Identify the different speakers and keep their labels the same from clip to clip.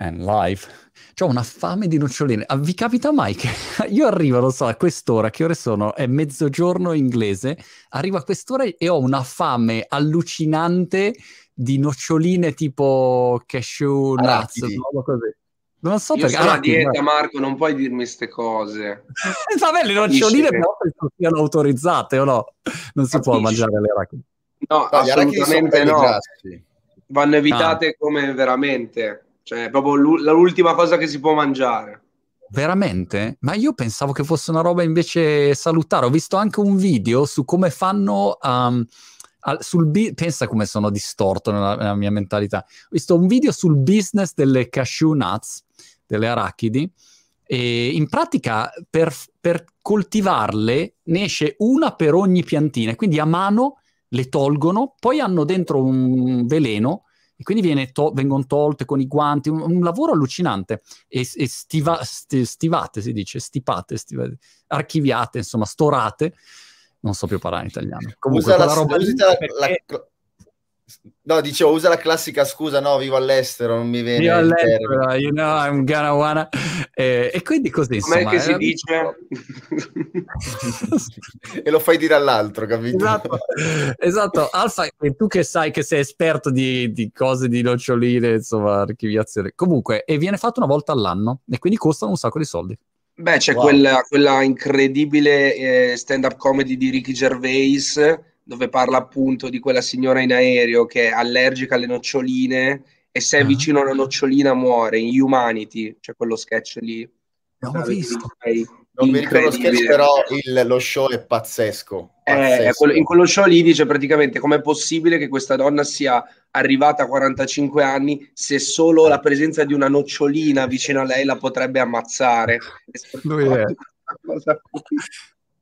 Speaker 1: and live. C'ho una fame di noccioline. Ah, vi capita mai che io arrivo, non so, a quest'ora, che ore sono? È mezzogiorno inglese, arrivo a quest'ora e ho una fame allucinante di noccioline tipo cashew nuts, così.
Speaker 2: Non so Io perché. sono a dieta, Marco, non puoi dirmi queste cose.
Speaker 1: Vabbè, le noccioline però penso siano autorizzate o no? Non si Capisci. può mangiare le arachidi.
Speaker 2: No, no assolutamente no. Vanno evitate ah. come veramente. Cioè, proprio l'ultima cosa che si può mangiare.
Speaker 1: Veramente? Ma io pensavo che fosse una roba invece salutare. Ho visto anche un video su come fanno um, sul bi- pensa come sono distorto nella, nella, mia mentalità. Ho visto un video sul business delle cashew nuts, delle arachidi, e in pratica per, per coltivarle ne esce una per ogni piantina, quindi a mano le tolgono, poi hanno dentro un veleno e quindi to- vengono tolte con i guanti, un, un lavoro allucinante e, e stiva- st- stivate, si dice, stipate, stivate, archiviate, insomma, storate non so più parlare in italiano. Comunque,
Speaker 3: usa la, roba usa perché... la, No, dicevo, usa la classica scusa, no, vivo all'estero, non mi viene...
Speaker 1: Vivo all'estero, you know, I'm gonna wanna... Eh, e quindi così, insomma...
Speaker 2: Com'è che si dice?
Speaker 3: e lo fai dire all'altro, capito?
Speaker 1: Esatto, esatto. Alfa, tu che sai che sei esperto di, di cose di noccioline, insomma, archiviazione. Comunque, e viene fatto una volta all'anno, e quindi costano un sacco di soldi.
Speaker 2: Beh, c'è wow. quella, quella, incredibile eh, stand-up comedy di Ricky Gervais, dove parla appunto di quella signora in aereo che è allergica alle noccioline e se è uh-huh. vicino a una nocciolina muore, in Humanity, c'è quello sketch lì.
Speaker 1: Abbiamo visto.
Speaker 3: Non mi ricordo lo sketch, però il, lo show è pazzesco.
Speaker 2: Eh, pazzesco. Eh, in quello show lì dice praticamente com'è possibile che questa donna sia arrivata a 45 anni se solo la presenza di una nocciolina vicino a lei la potrebbe ammazzare.
Speaker 1: Lui è,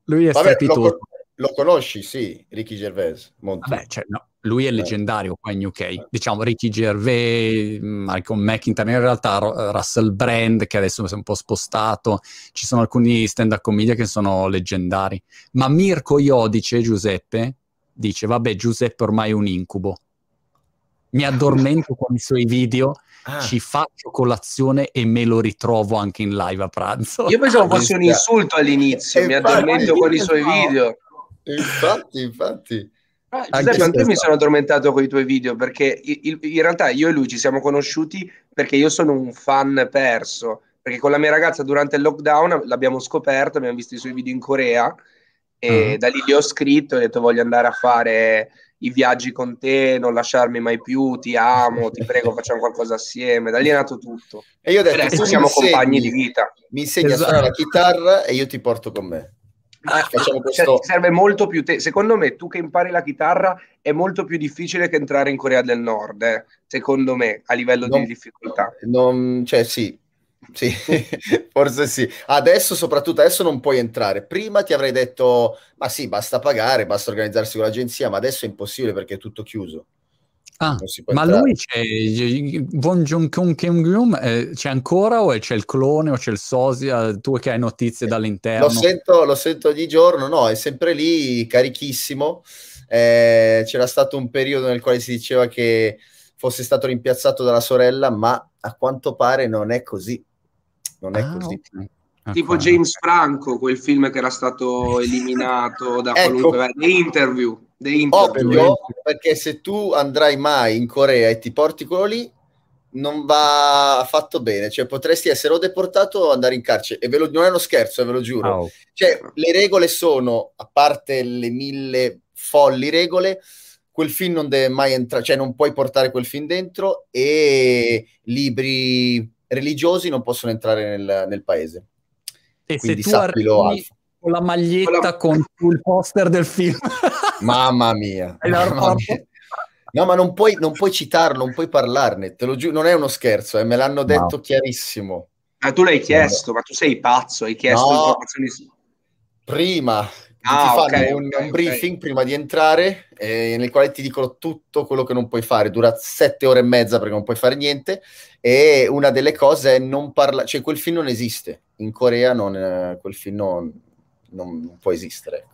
Speaker 1: Lui è Vabbè,
Speaker 3: lo, lo, conosci, sì, Ricky Gervais.
Speaker 1: Vabbè, cioè, no, lui è leggendario qua in UK. Diciamo Ricky Gervais, Michael McIntyre, in realtà Russell Brand, che adesso si è un po' spostato. Ci sono alcuni stand-up comedy che sono leggendari. Ma Mirko Iodice, Giuseppe, dice, vabbè, Giuseppe ormai è un incubo. Mi addormento con i suoi video, ah. ci faccio colazione e me lo ritrovo anche in live a pranzo.
Speaker 2: Io pensavo fosse un insulto all'inizio, mi addormento con i suoi video.
Speaker 3: Infatti, infatti.
Speaker 2: Ah, Giuseppe, anche io mi sono addormentato con i tuoi video perché in, in realtà io e lui ci siamo conosciuti perché io sono un fan perso. Perché con la mia ragazza durante il lockdown l'abbiamo scoperto, abbiamo visto i suoi video in Corea e uh-huh. da lì gli ho scritto e ho detto voglio andare a fare i viaggi con te, non lasciarmi mai più, ti amo, ti prego, facciamo qualcosa assieme. Da lì è nato tutto.
Speaker 3: E io ho detto, adesso siamo compagni di vita. Mi insegni esatto. a suonare la chitarra e io ti porto con me.
Speaker 2: Ah, Facciamo questo... serve molto più te- secondo me tu che impari la chitarra è molto più difficile che entrare in Corea del Nord eh? secondo me a livello non, di difficoltà
Speaker 3: non, cioè sì sì, forse sì. Adesso, soprattutto adesso, non puoi entrare. Prima ti avrei detto, ma sì, basta pagare, basta organizzarsi con l'agenzia, ma adesso è impossibile perché è tutto chiuso.
Speaker 1: Ah, ma entrare. lui c'è Von Jong Kim eh, c'è ancora o c'è il clone o c'è il sosia? Tu che hai notizie dall'interno?
Speaker 3: Lo sento, lo sento di giorno, no, è sempre lì carichissimo. Eh, c'era stato un periodo nel quale si diceva che fosse stato rimpiazzato dalla sorella, ma a quanto pare non è così. Non è ah, così. Okay.
Speaker 2: Tipo James Franco, quel film che era stato eliminato da ecco. qualunque The Interview.
Speaker 3: Ovvio, perché se tu andrai mai in Corea e ti porti quello lì, non va fatto bene. Cioè, potresti essere o deportato o andare in carcere. E ve lo, non è uno scherzo, ve lo giuro. Oh. Cioè, le regole sono, a parte le mille folli regole, quel film non deve mai entrare, cioè non puoi portare quel film dentro e libri religiosi non possono entrare nel, nel paese.
Speaker 1: E Quindi se tu arrivi con la maglietta con il poster del film.
Speaker 3: Mamma mia. Mamma mia. No, ma non puoi, non puoi citarlo, non puoi parlarne, te lo giuro, non è uno scherzo, eh, me l'hanno detto no. chiarissimo.
Speaker 2: Ma tu l'hai chiesto, ma tu sei pazzo, hai chiesto
Speaker 3: no. informazioni. Prima, ah, ti okay, fanno un, okay, un briefing okay. prima di entrare eh, nel quale ti dicono tutto quello che non puoi fare, dura sette ore e mezza perché non puoi fare niente e una delle cose è non parlare, cioè quel film non esiste, in Corea non, eh, quel film non, non, può esistere.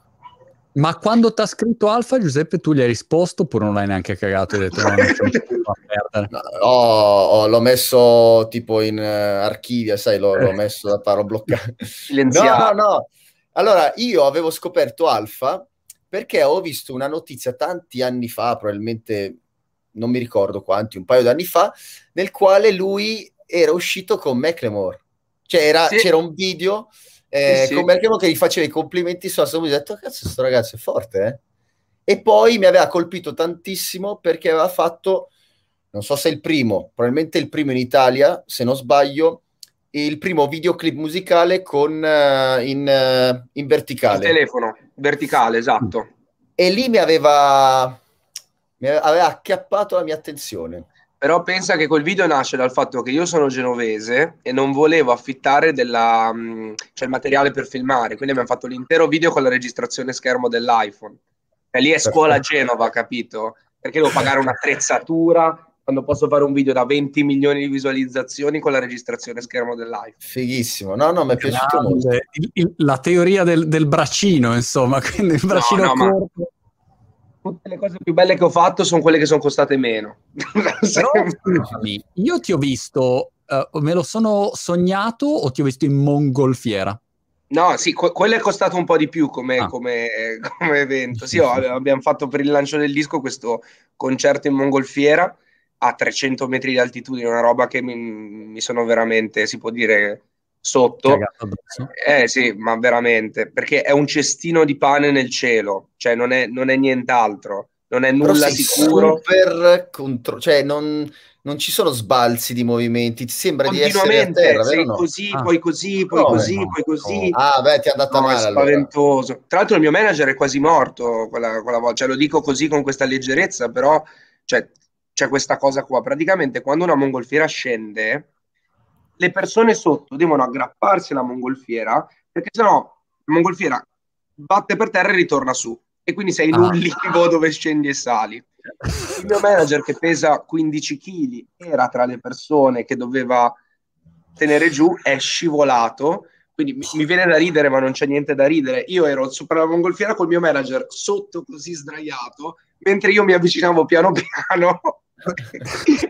Speaker 1: Ma quando ti ha scritto Alfa, Giuseppe, tu gli hai risposto oppure non l'hai neanche cagato? Hai detto, no,
Speaker 3: no, oh, l'ho messo tipo in uh, archivia, sai, l'ho, l'ho messo da paro bloccato. No, no, no. Allora, io avevo scoperto Alfa perché ho visto una notizia tanti anni fa, probabilmente non mi ricordo quanti, un paio d'anni fa, nel quale lui era uscito con Macklemore. Cioè era, sì. c'era un video eh, sì, con Macklemore che gli faceva i complimenti su Aston ho detto, cazzo, questo ragazzo è forte, eh? E poi mi aveva colpito tantissimo perché aveva fatto, non so se è il primo, probabilmente il primo in Italia, se non sbaglio, il primo videoclip musicale con, uh, in, uh, in verticale.
Speaker 2: Il telefono, verticale, esatto.
Speaker 3: E lì mi aveva, mi aveva acchiappato la mia attenzione.
Speaker 2: Però pensa che quel video nasce dal fatto che io sono genovese e non volevo affittare della, mm, cioè il materiale per filmare, quindi abbiamo fatto l'intero video con la registrazione schermo dell'iPhone. E lì è scuola Genova, capito? Perché devo pagare un'attrezzatura quando posso fare un video da 20 milioni di visualizzazioni con la registrazione schermo dell'iPhone.
Speaker 3: Fighissimo, no, no, mi è piaciuto molto.
Speaker 1: La teoria del, del, braccino, insomma, quindi il braccino no, no, corto
Speaker 2: tutte le cose più belle che ho fatto sono quelle che sono costate meno.
Speaker 1: Però, io ti ho visto, uh, me lo sono sognato o ti ho visto in mongolfiera?
Speaker 2: No, sì, que- quello è costato un po' di più come, ah. come, come evento. Sì, oh, abbiamo fatto per il lancio del disco questo concerto in mongolfiera a 300 metri di altitudine, una roba che mi, mi sono veramente, si può dire, sotto. Eh sì, ma veramente, perché è un cestino di pane nel cielo, cioè non è, non è nient'altro, non è nulla sicuro.
Speaker 3: Super contro- cioè non, non, ci sono sbalzi di movimenti, ti sembra di essere a terra, sei
Speaker 2: no? così, ah. poi così, poi no, così, no, poi così.
Speaker 3: Ah, beh, ti è andata no, male.
Speaker 2: È spaventoso. Allora. Tra l'altro il mio manager è quasi morto quella, quella volta, cioè lo dico così con questa leggerezza, però cioè, c'è questa cosa qua. Praticamente quando una mongolfiera scende le persone sotto devono aggrapparsi alla mongolfiera perché sennò la mongolfiera batte per terra e ritorna su e quindi sei in ah. un limbo dove scendi e sali. Il mio manager che pesa 15 kg era tra le persone che doveva tenere giù, è scivolato, quindi mi, mi viene da ridere ma non c'è niente da ridere. Io ero sopra la mongolfiera col mio manager sotto così sdraiato, mentre io mi avvicinavo piano piano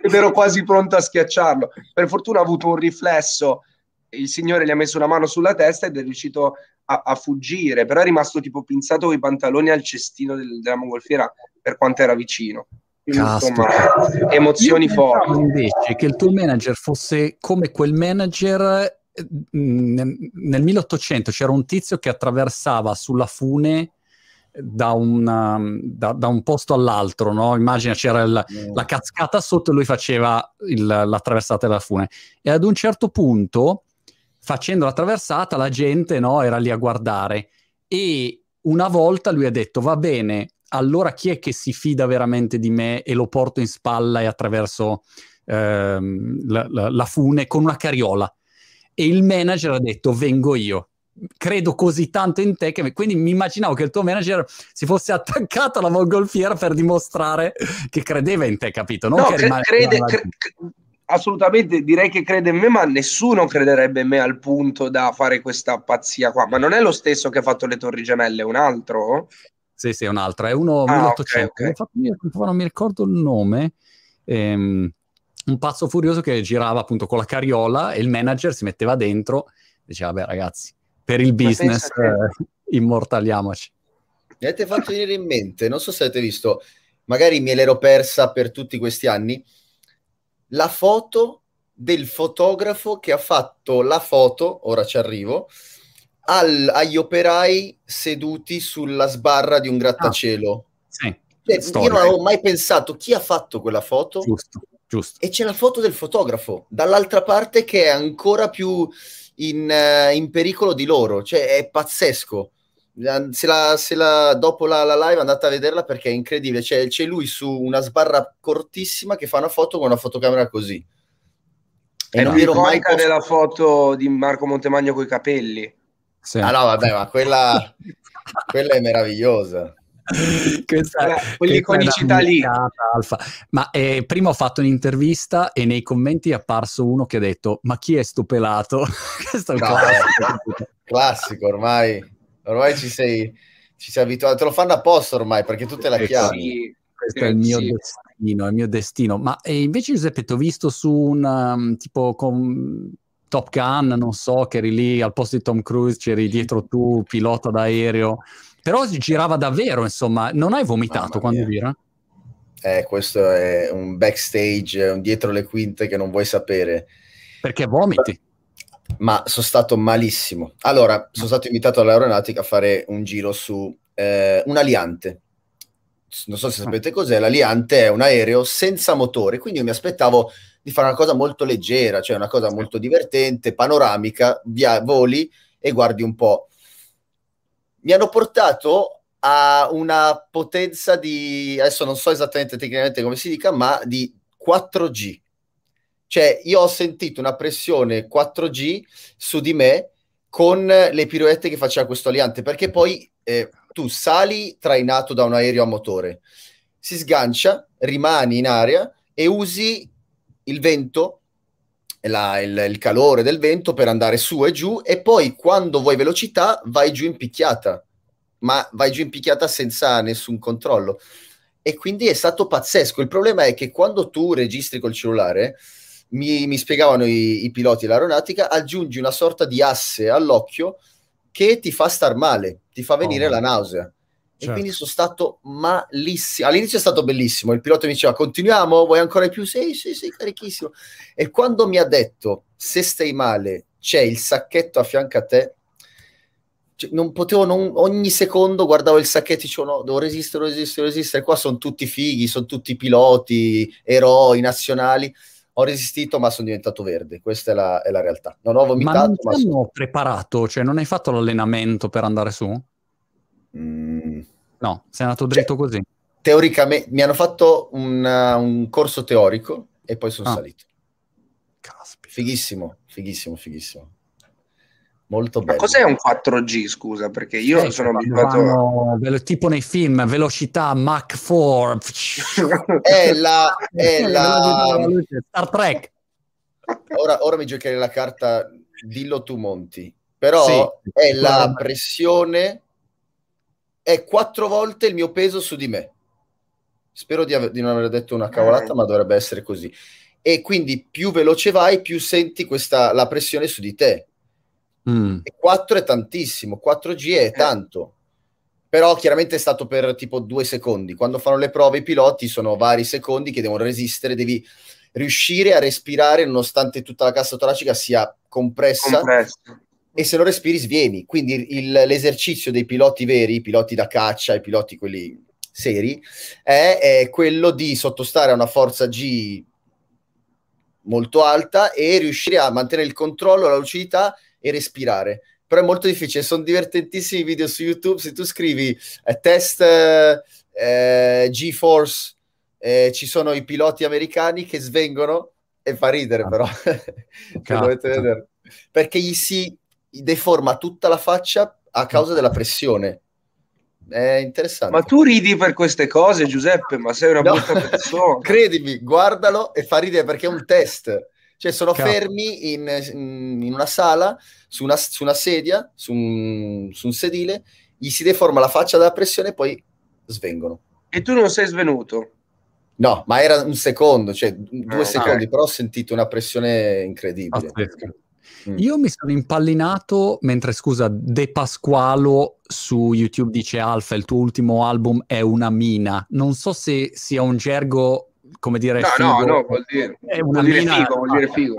Speaker 2: ed ero quasi pronto a schiacciarlo. Per fortuna ha avuto un riflesso, il signore gli ha messo una mano sulla testa ed è riuscito a, a fuggire, però è rimasto tipo pinzato con i pantaloni al cestino del, della mongolfiera per quanto era vicino. insomma, emozioni forti.
Speaker 1: Invece che il tuo manager fosse come quel manager mm, nel 1800 c'era un tizio che attraversava sulla fune da un, um, da, da un posto all'altro, no? Immagina c'era il, mm. la cascata sotto e lui faceva il, la traversata della fune. E ad un certo punto, facendo la traversata, la gente no, era lì a guardare. E una volta lui ha detto, va bene, allora chi è che si fida veramente di me e lo porto in spalla e attraverso ehm, la, la, la fune con una carriola? E il manager ha detto, vengo io credo così tanto in te che quindi mi immaginavo che il tuo manager si fosse attaccato alla mongolfiera per dimostrare che credeva in te, capito?
Speaker 2: Non no, che cre- crede, cre- assolutamente direi che crede in me, ma nessuno crederebbe in me al punto da fare questa pazzia qua. Ma non è lo stesso che ha fatto le Torri Gemelle, è un altro?
Speaker 1: Sì, sì, è un altro, è uno ah, 1800. Okay, okay. Non mi ricordo il nome. Ehm, un pazzo furioso che girava appunto con la carriola e il manager si metteva dentro e diceva, vabbè ragazzi, per il business che... eh, immortaliamoci.
Speaker 3: Mi avete fatto venire in mente, non so se avete visto, magari me l'ero persa per tutti questi anni, la foto del fotografo che ha fatto la foto, ora ci arrivo, al, agli operai seduti sulla sbarra di un grattacielo. Ah, sì. Cioè, io non avevo mai pensato chi ha fatto quella foto.
Speaker 1: Giusto, giusto.
Speaker 3: E c'è la foto del fotografo dall'altra parte che è ancora più in, uh, in pericolo di loro, cioè è pazzesco. Se la, se la, dopo la, la, live andate a vederla perché è incredibile. C'è, c'è, lui su una sbarra cortissima che fa una foto con una fotocamera così.
Speaker 2: E non ero mai posto... della foto di Marco Montemagno con i capelli.
Speaker 3: Sì. Ah no, vabbè, ma quella, quella è meravigliosa.
Speaker 1: questa, quell'iconicità lì. Alfa. Ma eh, prima ho fatto un'intervista e nei commenti è apparso uno che ha detto: Ma chi è sto pelato?
Speaker 3: Questo è un no, classico. classico, ormai, ormai ci sei, ci sei abituato, te lo fanno apposta ormai perché tu te la chiami. Sì,
Speaker 1: questo è il mio sì. destino, è il mio destino. Ma invece Giuseppe, ti ho visto su un um, tipo con Top Gun, non so, che eri lì al posto di Tom Cruise, c'eri dietro tu, pilota d'aereo, però girava davvero, insomma, non hai vomitato quando gira?
Speaker 3: Eh, questo è un backstage, un dietro le quinte che non vuoi sapere.
Speaker 1: Perché vomiti?
Speaker 3: Ma sono stato malissimo. Allora, sono stato invitato all'aeronautica a fare un giro su eh, un aliante. Non so se ah. sapete cos'è, l'aliante è un aereo senza motore, quindi io mi aspettavo di fare una cosa molto leggera, cioè una cosa molto divertente, panoramica, via, voli e guardi un po'. Mi hanno portato a una potenza di, adesso non so esattamente tecnicamente come si dica, ma di 4G. Cioè io ho sentito una pressione 4G su di me con le pirouette che faceva questo aliante, perché poi eh, tu sali trainato da un aereo a motore, si sgancia, rimani in aria e usi il vento, la, il, il, calore del vento per andare su e giù e poi quando vuoi velocità vai giù in picchiata, ma vai giù in picchiata senza nessun controllo. E quindi è stato pazzesco. Il problema è che quando tu registri col cellulare, mi, mi spiegavano i, i piloti dell'aeronautica, aggiungi una sorta di asse all'occhio che ti fa star male, ti fa venire oh, la nausea. Certo. E quindi sono stato malissimo. All'inizio è stato bellissimo. Il pilota mi diceva: Continuiamo? Vuoi ancora più? Sì, sì, sì, carichissimo. E quando mi ha detto: Se stai male, c'è il sacchetto a fianco a te. Cioè, non potevo, non, ogni secondo guardavo il sacchetto e dicevo: No, devo resistere, resistere, resistere. Qua sono tutti fighi, sono tutti piloti, eroi nazionali. Ho resistito, ma sono diventato verde. Questa è la, è la realtà. Non ho vomitato. Ma non
Speaker 1: ti ma hanno sono... preparato? Cioè, non hai fatto l'allenamento per andare su? Mm. No, sei andato dritto cioè, così.
Speaker 3: Teoricamente mi hanno fatto un, uh, un corso teorico e poi sono ah. salito. Caspita. Fighissimo, fighissimo, fighissimo. Molto bello.
Speaker 2: Ma cos'è un 4G, scusa? Perché io eh, sono abituato
Speaker 1: vanno, tipo nei film, velocità Mach 4.
Speaker 3: è la, è la...
Speaker 1: Star Trek.
Speaker 3: Ora, ora mi giocherei la carta dillo tu Monti, però sì, è la pressione è quattro volte il mio peso su di me. Spero di, ave- di non aver detto una cavolata, eh. ma dovrebbe essere così. E quindi più veloce vai, più senti questa, la pressione su di te. Mm. E 4 è tantissimo, 4G è eh. tanto. Però chiaramente è stato per tipo due secondi. Quando fanno le prove i piloti sono vari secondi che devono resistere, devi riuscire a respirare nonostante tutta la cassa toracica sia compressa. compressa e se non respiri svieni. Quindi il, l'esercizio dei piloti veri, i piloti da caccia, i piloti quelli seri, è, è, quello di sottostare a una forza G molto alta e riuscire a mantenere il controllo, la lucidità e respirare. Però è molto difficile, sono divertentissimi video su YouTube, se tu scrivi eh, test eh, G-Force, eh, ci sono i piloti americani che svengono e fa ridere ah. però, dovete vedere. Perché gli si deforma tutta la faccia a causa della pressione. È interessante.
Speaker 2: Ma tu ridi per queste cose, Giuseppe, ma sei una no. brutta persona.
Speaker 3: Credimi, guardalo e fa ridere perché è un test. Cioè, sono Cazzo. fermi in, in, una sala, su una, su una sedia, su un, su un, sedile, gli si deforma la faccia dalla pressione e poi svengono.
Speaker 2: E tu non sei svenuto?
Speaker 3: No, ma era un secondo, cioè due ah, secondi, okay. però ho sentito una pressione incredibile. Pazzesco.
Speaker 1: Mm. Io mi sono impallinato mentre, scusa, De Pasqualo su YouTube dice Alfa, il tuo ultimo album è una mina. Non so se sia un gergo, come dire,
Speaker 2: no,
Speaker 1: figo.
Speaker 2: No, no, vuol dire, è una vuol mina... figo, vuol dire figo.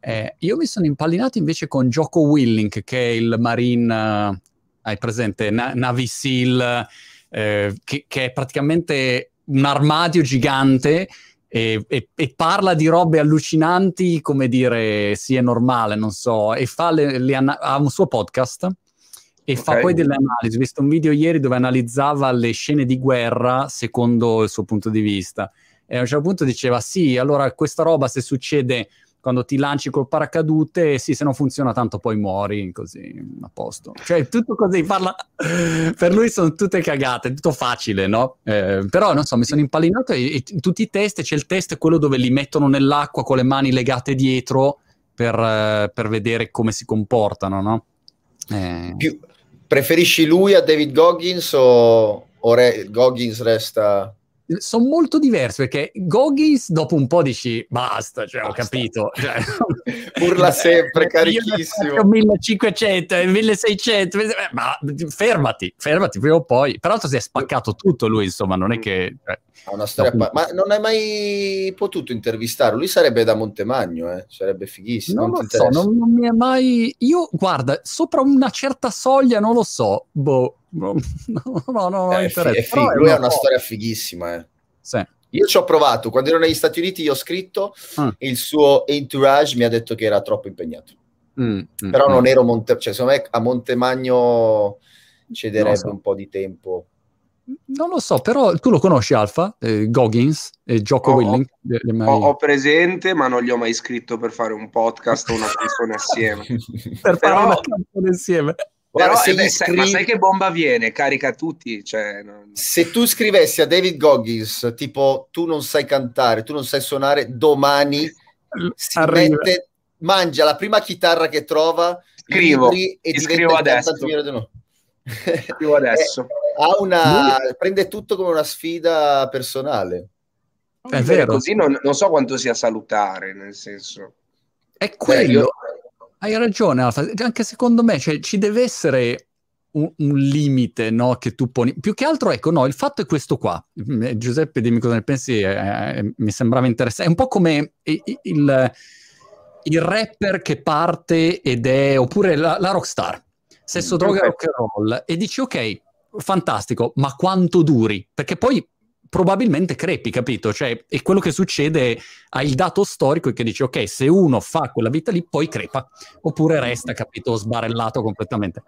Speaker 1: Eh, io mi sono impallinato invece con Jocko Willink, che è il Marine, uh, hai presente, Na- Navy SEAL, eh, che, che è praticamente un armadio gigante e, e, e, parla di robe allucinanti, come dire, sì, è normale, non so, e fa le, le ana- ha un suo podcast e okay. fa poi delle analisi. Ho visto un video ieri dove analizzava le scene di guerra secondo il suo punto di vista. E a un certo punto diceva: Sì, allora questa roba se succede quando ti lanci col paracadute, sì, se non funziona tanto poi muori, così, a posto. Cioè, tutto così, parla... per lui sono tutte cagate, tutto facile, no? Eh, però, non so, mi sono impallinato e, e tutti i test, c'è il test, quello dove li mettono nell'acqua con le mani legate dietro per, eh, per vedere come si comportano, no?
Speaker 3: Eh... Preferisci lui a David Goggins o, o Re- Goggins resta
Speaker 1: sono molto diversi perché Goggins dopo un po' dici basta, cioè, basta. ho capito. Cioè,
Speaker 3: Urla sempre, carichissimo.
Speaker 1: 1500, 1600, ma fermati, fermati prima o poi. Peraltro si è spaccato tutto lui, insomma, non è che... Cioè,
Speaker 3: una storia dopo... pa- ma non hai mai potuto intervistarlo? Lui sarebbe da Montemagno, eh? sarebbe fighissimo.
Speaker 1: Non, non lo so, non, non mi è mai... Io, guarda, sopra una certa soglia non lo so, boh No, no, no,
Speaker 3: eh, è figo. Lui ha una storia fighissima. Eh.
Speaker 1: Sì.
Speaker 3: Io ci ho provato, quando ero negli Stati Uniti io ho scritto, mm. il suo entourage mi ha detto che era troppo impegnato. Mm, mm, Però non mm. ero Monte... Cioè, secondo me a Montemagno cederebbe so. un po' di tempo.
Speaker 1: Non lo so, però tu lo conosci Alfa, eh, Goggins e Gioco
Speaker 2: ho,
Speaker 1: Willing?
Speaker 2: Mai... Ho, ho, presente, ma non gli ho mai scritto per fare un podcast o una canzone assieme.
Speaker 1: per però... fare una canzone insieme.
Speaker 2: Però, se beh, scrivi... Ma sai che bomba viene? Carica tutti. Cioè, non...
Speaker 3: Se tu scrivessi a David Goggins, tipo, tu non sai cantare, tu non sai suonare, domani si mette, mangia la prima chitarra che trova,
Speaker 2: scrivo e scrivo adesso. Scrivo adesso.
Speaker 3: ha una, prende tutto come una sfida personale.
Speaker 2: È vero. Così non, non so quanto sia salutare, nel senso.
Speaker 1: È quello. Beh, io hai ragione, Alfa. Anche secondo me cioè, ci deve essere un, un, limite no, che tu poni. Più che altro, ecco, no, il fatto è questo qua. Mm, eh, Giuseppe, dimmi cosa ne pensi, eh, eh, mi sembrava interessante. È un po' come il, il, il, rapper che parte ed è, oppure la, la rockstar. Sesso, mm, droga, rock and roll. E dici, ok, fantastico, ma quanto duri? Perché poi probabilmente crepi, capito? Cioè, e quello che succede, il dato storico che dici, ok, se uno fa quella vita lì, poi crepa, oppure resta, capito, sbarellato completamente.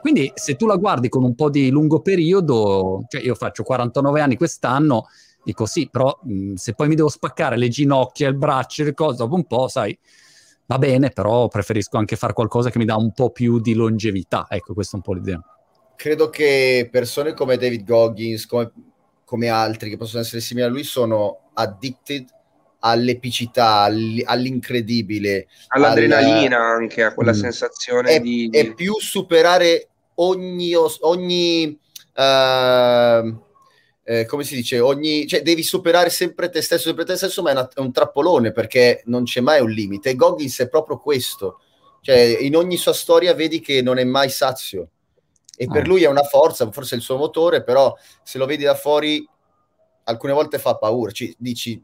Speaker 1: Quindi se tu la guardi con un po' di lungo periodo, cioè io faccio 49 anni quest'anno, dico sì, però mh, se poi mi devo spaccare le ginocchia, il braccio, le cose, dopo un po', sai, va bene, però preferisco anche fare qualcosa che mi dà un po' più di longevità. Ecco, questa è un po' l'idea.
Speaker 3: Credo che persone come David Goggins, come come altri che possono essere simili a lui, sono addicted all'epicità, all'incredibile,
Speaker 2: all'adrenalina alla... anche, a quella mm. sensazione
Speaker 3: è,
Speaker 2: di,
Speaker 3: È più superare ogni... ogni uh, eh, come si dice, ogni, cioè devi superare sempre te stesso, sempre te stesso, ma è, una, è, un trappolone perché non c'è mai un limite. E Goggins è proprio questo, cioè in ogni sua storia vedi che non è mai sazio e per ah. lui è una forza, forse è il suo motore, però se lo vedi da fuori alcune volte fa paura, ci dici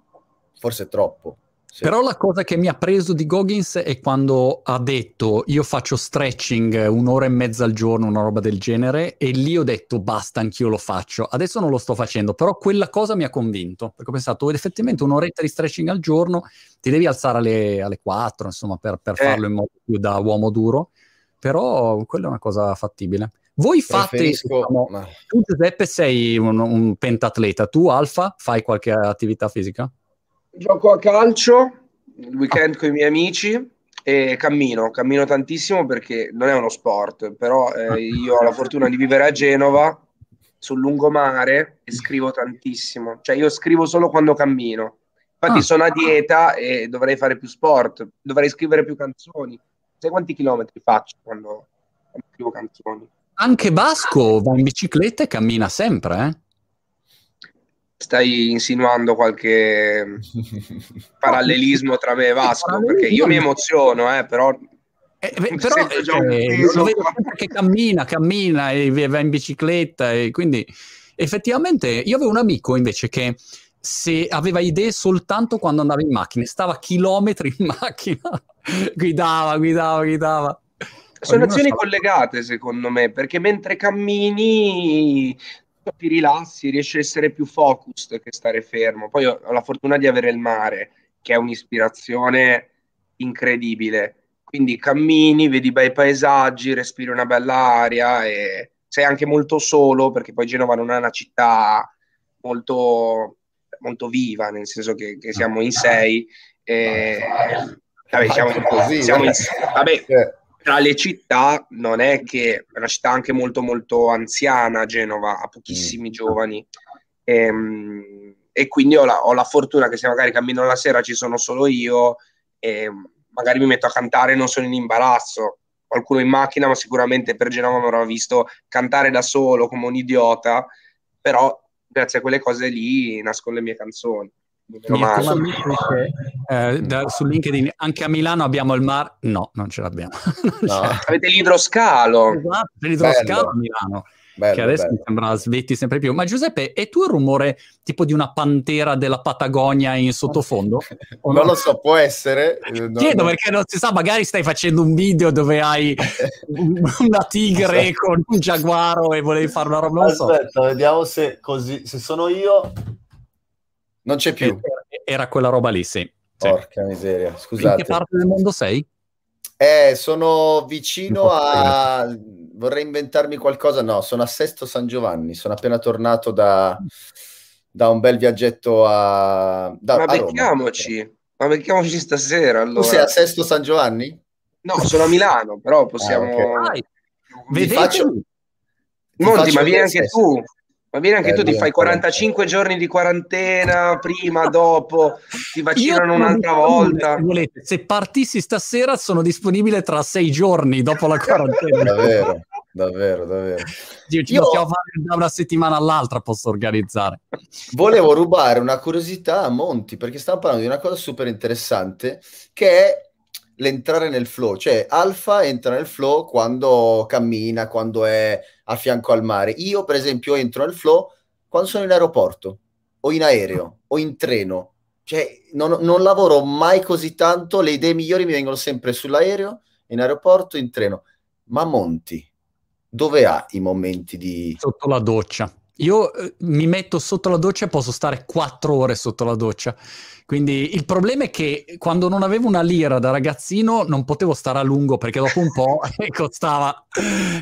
Speaker 3: forse è troppo.
Speaker 1: Sì. Però la cosa che mi ha preso di Goggins è quando ha detto io faccio stretching un'ora e mezza al giorno, una roba del genere, e lì ho detto basta, anch'io lo faccio. Adesso non lo sto facendo, però quella cosa mi ha convinto, perché ho pensato effettivamente un'oretta di stretching al giorno ti devi alzare alle, alle 4, insomma, per, per eh. farlo in modo più da uomo duro, però quella è una cosa fattibile. Voi fate, diciamo, ma... tu Giuseppe sei un, un pentatleta, tu Alfa fai qualche attività fisica?
Speaker 2: Gioco a calcio il weekend ah. con i miei amici e cammino, cammino tantissimo perché non è uno sport, però eh, ah. io ho la fortuna di vivere a Genova sul lungomare e scrivo tantissimo, cioè io scrivo solo quando cammino. Infatti ah. sono a dieta e dovrei fare più sport, dovrei scrivere più canzoni. Sai quanti chilometri faccio quando, quando scrivo canzoni?
Speaker 1: Anche Vasco va in bicicletta e cammina sempre, eh?
Speaker 2: Stai insinuando qualche parallelismo tra me e Vasco? Perché io mi emoziono, eh, però
Speaker 1: eh, però eh, lo vedo che cammina, cammina e va in bicicletta e quindi effettivamente io avevo un amico invece che se aveva idee soltanto quando andava in macchina, stava chilometri in macchina, guidava, guidava, guidava.
Speaker 2: Sono azioni so. collegate, secondo me, perché mentre cammini ti rilassi, riesci a essere più focused che stare fermo. Poi ho, la fortuna di avere il mare, che è un'ispirazione incredibile. Quindi cammini, vedi bei paesaggi, respiri una bella aria e sei anche molto solo, perché poi Genova non è una città molto, molto viva, nel senso che, che siamo in sei. E, vabbè, siamo, così, siamo in, vabbè, tra le città non è che è una città anche molto molto anziana Genova, ha pochissimi mm. giovani e, ehm, e quindi ho la, ho la, fortuna che se magari cammino la sera ci sono solo io e magari mi metto a cantare e non sono in imbarazzo qualcuno in macchina, ma sicuramente per Genova mi avrà visto cantare da solo come un idiota, però grazie a quelle cose lì nascono le mie canzoni.
Speaker 1: Eh, da, su LinkedIn anche a Milano abbiamo il mar no non ce l'abbiamo
Speaker 2: no. avete l'idroscalo
Speaker 1: esatto, l'idroscalo a Milano Bello, che adesso bello. mi sembra svetti sempre più. Ma Giuseppe, è tu il rumore tipo di una pantera della Patagonia in sottofondo?
Speaker 3: non no? lo so, può essere.
Speaker 1: Eh, Chiedo no. perché non si sa, magari stai facendo un video dove hai una tigre Aspetta. con un giaguaro e volevi fare una roba. Non
Speaker 3: Aspetta, so. vediamo se così, se sono io. Non c'è più.
Speaker 1: Era quella roba lì, sì.
Speaker 3: Porca sì. miseria, scusate.
Speaker 1: In che parte del mondo sei?
Speaker 3: Eh, sono vicino a... Vorrei inventarmi qualcosa. No, sono a Sesto San Giovanni. Sono appena tornato da, da un bel viaggetto a... Da,
Speaker 2: Ma becchiamoci. Ma becchiamoci stasera, allora.
Speaker 3: Tu sei a Sesto San Giovanni?
Speaker 2: No, sono a Milano, però possiamo... Ah, okay.
Speaker 3: Vedete? Faccio...
Speaker 2: Monti, ma vieni anche tu. Ma vieni anche eh, tu, ti fai 45 giorni di quarantena, prima, dopo, ti vaccinano un'altra volta.
Speaker 1: Se, se partissi stasera sono disponibile tra sei giorni dopo la quarantena.
Speaker 3: davvero, davvero, davvero.
Speaker 1: Io ci Io... possiamo fare da una settimana all'altra, posso organizzare.
Speaker 3: Volevo rubare una curiosità a Monti, perché stiamo parlando di una cosa super interessante, che è l'entrare nel flow, cioè Alfa entra nel flow quando cammina, quando è a fianco al mare. Io, per esempio, entro nel flow quando sono in aeroporto o in aereo o in treno. Cioè, non, non lavoro mai così tanto, le idee migliori mi vengono sempre sull'aereo, in aeroporto, in treno. Ma Monti, dove ha i momenti di...
Speaker 1: Sotto la doccia. Io eh, mi metto sotto la doccia e posso stare quattro ore sotto la doccia. Quindi il problema è che quando non avevo una lira da ragazzino non potevo stare a lungo perché dopo un po' costava.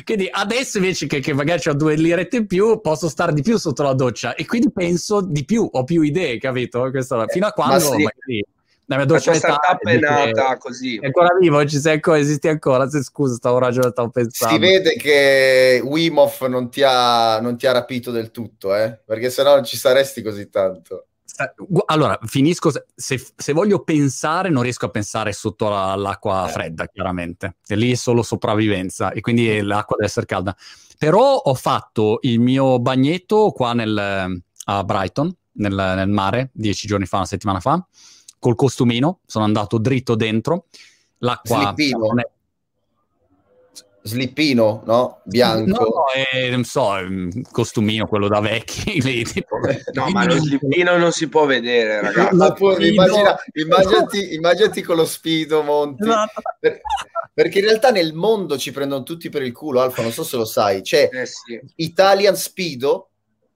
Speaker 1: Quindi adesso invece che, che magari ho due lirette in più posso stare di più sotto la doccia e quindi penso di più, ho più idee, capito? Questa, fino a quando sì. magari
Speaker 2: la mia doccia startup è nata così.
Speaker 1: È ancora vivo, ci sei ancora, esisti ancora. Se, scusa, stavo ragionando, stavo pensando.
Speaker 3: Si vede che Wimoff non ti ha, non ti ha rapito del tutto, eh? perché sennò non ci saresti così tanto.
Speaker 1: Allora, finisco. Se, se, voglio pensare, non riesco a pensare sotto la, l'acqua eh. fredda, chiaramente. E lì è solo sopravvivenza e quindi l'acqua deve essere calda. Però ho fatto il mio bagnetto qua nel, a Brighton, nel, nel mare, dieci giorni fa, una settimana fa col costumino, sono andato dritto dentro. L'acqua
Speaker 3: Slippino. È... Slippino, no? Bianco. No,
Speaker 1: è, non so, costumino, quello da vecchi. Lì,
Speaker 2: tipo... No, ma lo slippino non si può vedere, ragazzi.
Speaker 3: Immagina, immaginati, immaginati, con lo speedo, Monti. Esatto. Per, perché in realtà nel mondo ci prendono tutti per il culo, Alfa, non so se lo sai. C'è eh sì. Italian Speedo,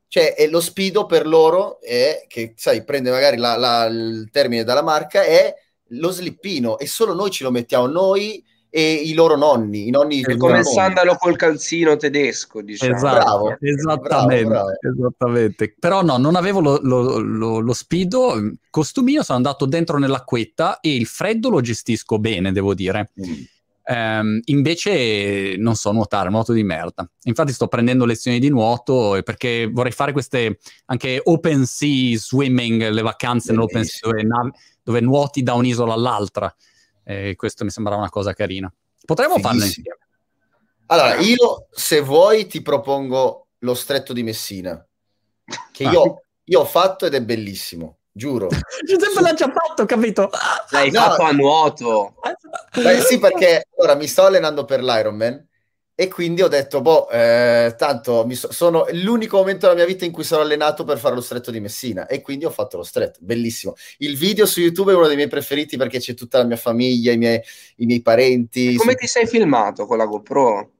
Speaker 3: cioè, è lo speedo per loro è che, sai, prende magari la, la, il termine dalla marca, è lo slippino e solo noi ce lo mettiamo, noi e i loro nonni, i nonni
Speaker 2: è come il sandalo col calzino tedesco, diciamo.
Speaker 1: Esatto, bravo, esattamente, bravo, bravo. esattamente. Però no, non avevo lo, lo, lo, lo speedo, costumino, sono andato dentro nell'acquetta e il freddo lo gestisco bene, devo dire. Mm Um, invece non so nuotare, nuoto di merda. Infatti sto prendendo lezioni di nuoto perché vorrei fare queste anche open sea swimming, le vacanze nell'open sea dove, nav- dove, nuoti da un'isola all'altra. E questo mi sembrava una cosa carina. Potremmo farlo insieme.
Speaker 3: Allora, io se vuoi ti propongo lo stretto di Messina, che io, ah. io ho fatto ed è bellissimo giuro.
Speaker 1: Giuseppe l'ha già fatto, capito?
Speaker 2: L'hai no, fatto a nuoto.
Speaker 3: Beh, sì, perché ora mi sto allenando per l'Ironman e quindi ho detto, boh, eh, tanto so- sono l'unico momento della mia vita in cui sono allenato per fare lo stretto di Messina e quindi ho fatto lo stretto, bellissimo. Il video su YouTube è uno dei miei preferiti perché c'è tutta la mia famiglia, i miei, i miei parenti.
Speaker 2: E come su... ti sei filmato con la GoPro?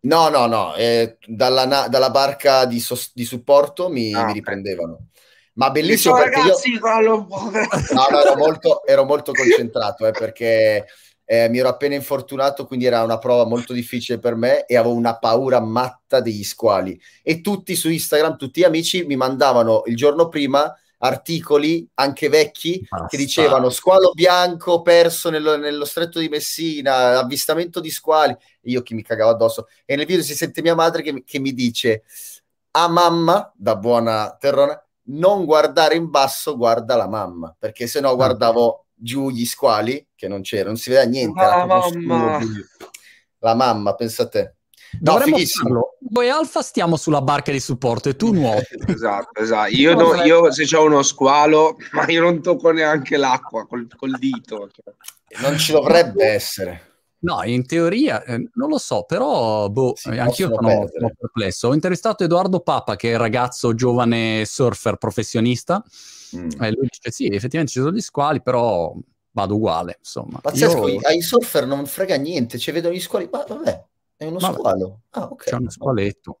Speaker 3: No, no, no, eh, dalla, na- dalla, barca di, sos- di supporto mi, ah, mi riprendevano ma bellissimo perché ragazzi, io... no, no, ero, molto, ero molto concentrato eh, perché eh, mi ero appena infortunato quindi era una prova molto difficile per me e avevo una paura matta degli squali. E tutti su Instagram tutti gli amici mi mandavano il giorno prima articoli anche vecchi Basta. che dicevano squalo bianco perso nello, nello, stretto di Messina avvistamento di squali io chi mi cagavo addosso. E nel video si sente mia madre che, che mi dice a ah, mamma da buona terrona non guardare in basso, guarda la mamma, perché se no guardavo giù gli squali, che non c'era, non si vedeva niente.
Speaker 2: Ah, mamma.
Speaker 3: La mamma, pensa a te.
Speaker 1: No, Dovremmo farlo. Noi Alfa stiamo sulla barca di supporto e tu nuoti.
Speaker 2: esatto, esatto. Io, no, io se c'ho uno squalo, ma io non tocco neanche l'acqua col, col dito.
Speaker 3: Non ci dovrebbe essere.
Speaker 1: No, in teoria eh, non lo so, però boh, eh, anch'io sono, sono, perplesso. Ho intervistato Edoardo Papa, che è ragazzo giovane surfer professionista, mm. e lui dice sì, effettivamente ci sono gli squali, però vado uguale, insomma.
Speaker 3: Pazzesco, Io... ai surfer non frega niente, ci vedono gli squali, ma vabbè, è uno vabbè. squalo. Ah, ok.
Speaker 1: C'è uno squaletto.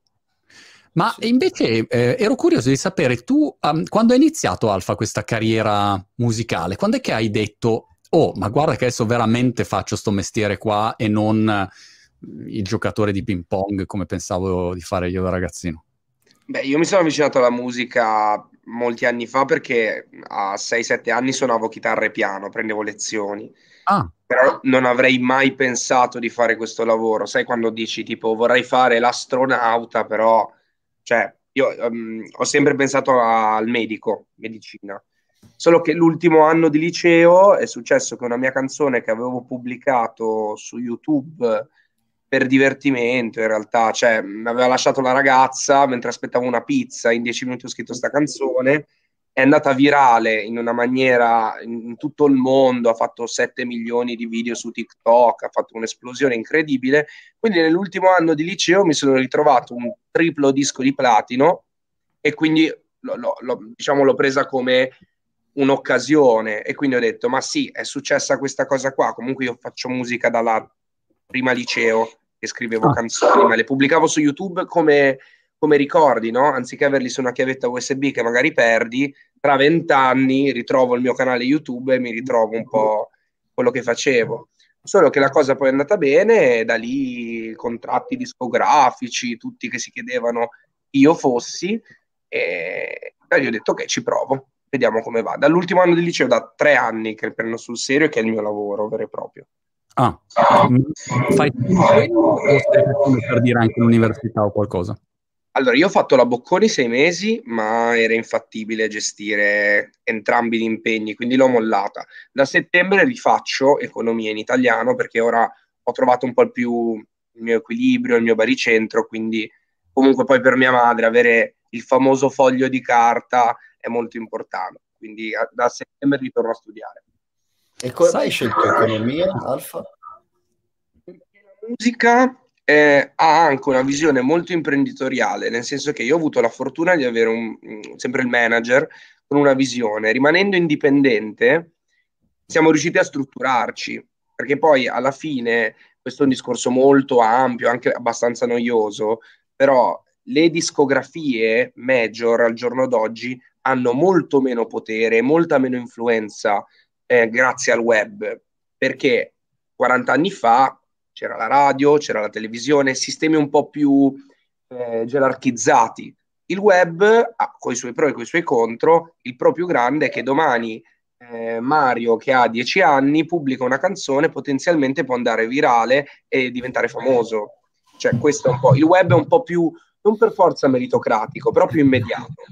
Speaker 1: Ma sì. invece eh, ero curioso di sapere, tu um, quando hai iniziato Alfa questa carriera musicale, quando è che hai detto oh, ma guarda che adesso veramente faccio sto mestiere qua e non eh, il giocatore di ping pong come pensavo di fare io da ragazzino?
Speaker 2: Beh, io mi sono avvicinato alla musica molti anni fa perché a 6-7 anni suonavo chitarra e piano, prendevo lezioni. Ah. Però non avrei mai pensato di fare questo lavoro. Sai quando dici tipo vorrei fare l'astronauta, però cioè io um, ho sempre pensato al medico, medicina. Solo che l'ultimo anno di liceo è successo che una mia canzone che avevo pubblicato su YouTube per divertimento, in realtà, cioè mi aveva lasciato la ragazza mentre aspettavo una pizza, in dieci minuti ho scritto questa canzone, è andata virale in una maniera in tutto il mondo, ha fatto 7 milioni di video su TikTok, ha fatto un'esplosione incredibile, quindi nell'ultimo anno di liceo mi sono ritrovato un triplo disco di platino e quindi lo, lo, lo, diciamo, l'ho presa come un'occasione e quindi ho detto ma sì è successa questa cosa qua comunque io faccio musica dalla prima liceo che scrivevo ah. canzoni ma le pubblicavo su YouTube come, come ricordi no? anziché averli su una chiavetta USB che magari perdi tra vent'anni ritrovo il mio canale YouTube e mi ritrovo un po' quello che facevo solo che la cosa poi è andata bene e da lì contratti discografici tutti che si chiedevano chi io fossi e da lì ho detto ok ci provo vediamo come va. Dall'ultimo anno di liceo, da tre anni che prendo sul serio, che è il mio lavoro vero e proprio.
Speaker 1: Ah, fai per dire anche l'università o qualcosa?
Speaker 2: Allora, io ho fatto la Bocconi sei mesi, ma era infattibile gestire entrambi gli impegni, quindi l'ho mollata. Da settembre rifaccio economia in italiano perché ora ho trovato un po' più il mio equilibrio, il mio baricentro, quindi comunque poi per mia madre avere il famoso foglio di carta è molto importante. Quindi a, da settembre ritorno a studiare.
Speaker 3: E come hai scelto economia, Alfa?
Speaker 2: Perché la musica eh, ha anche una visione molto imprenditoriale, nel senso che io ho avuto la fortuna di avere un, sempre il manager con una visione. Rimanendo indipendente, siamo riusciti a strutturarci, perché poi alla fine, questo è un discorso molto ampio, anche abbastanza noioso, però le discografie major al giorno d'oggi hanno molto meno potere, molta meno influenza eh, grazie al web, perché 40 anni fa c'era la radio, c'era la televisione, sistemi un po' più eh, gerarchizzati. Il web ha con i suoi pro e con i suoi contro, il pro più grande è che domani eh, Mario che ha 10 anni pubblica una canzone, potenzialmente può andare virale e diventare famoso. Cioè, questo è un po'. Il web è un po' più, non per forza meritocratico, però più immediato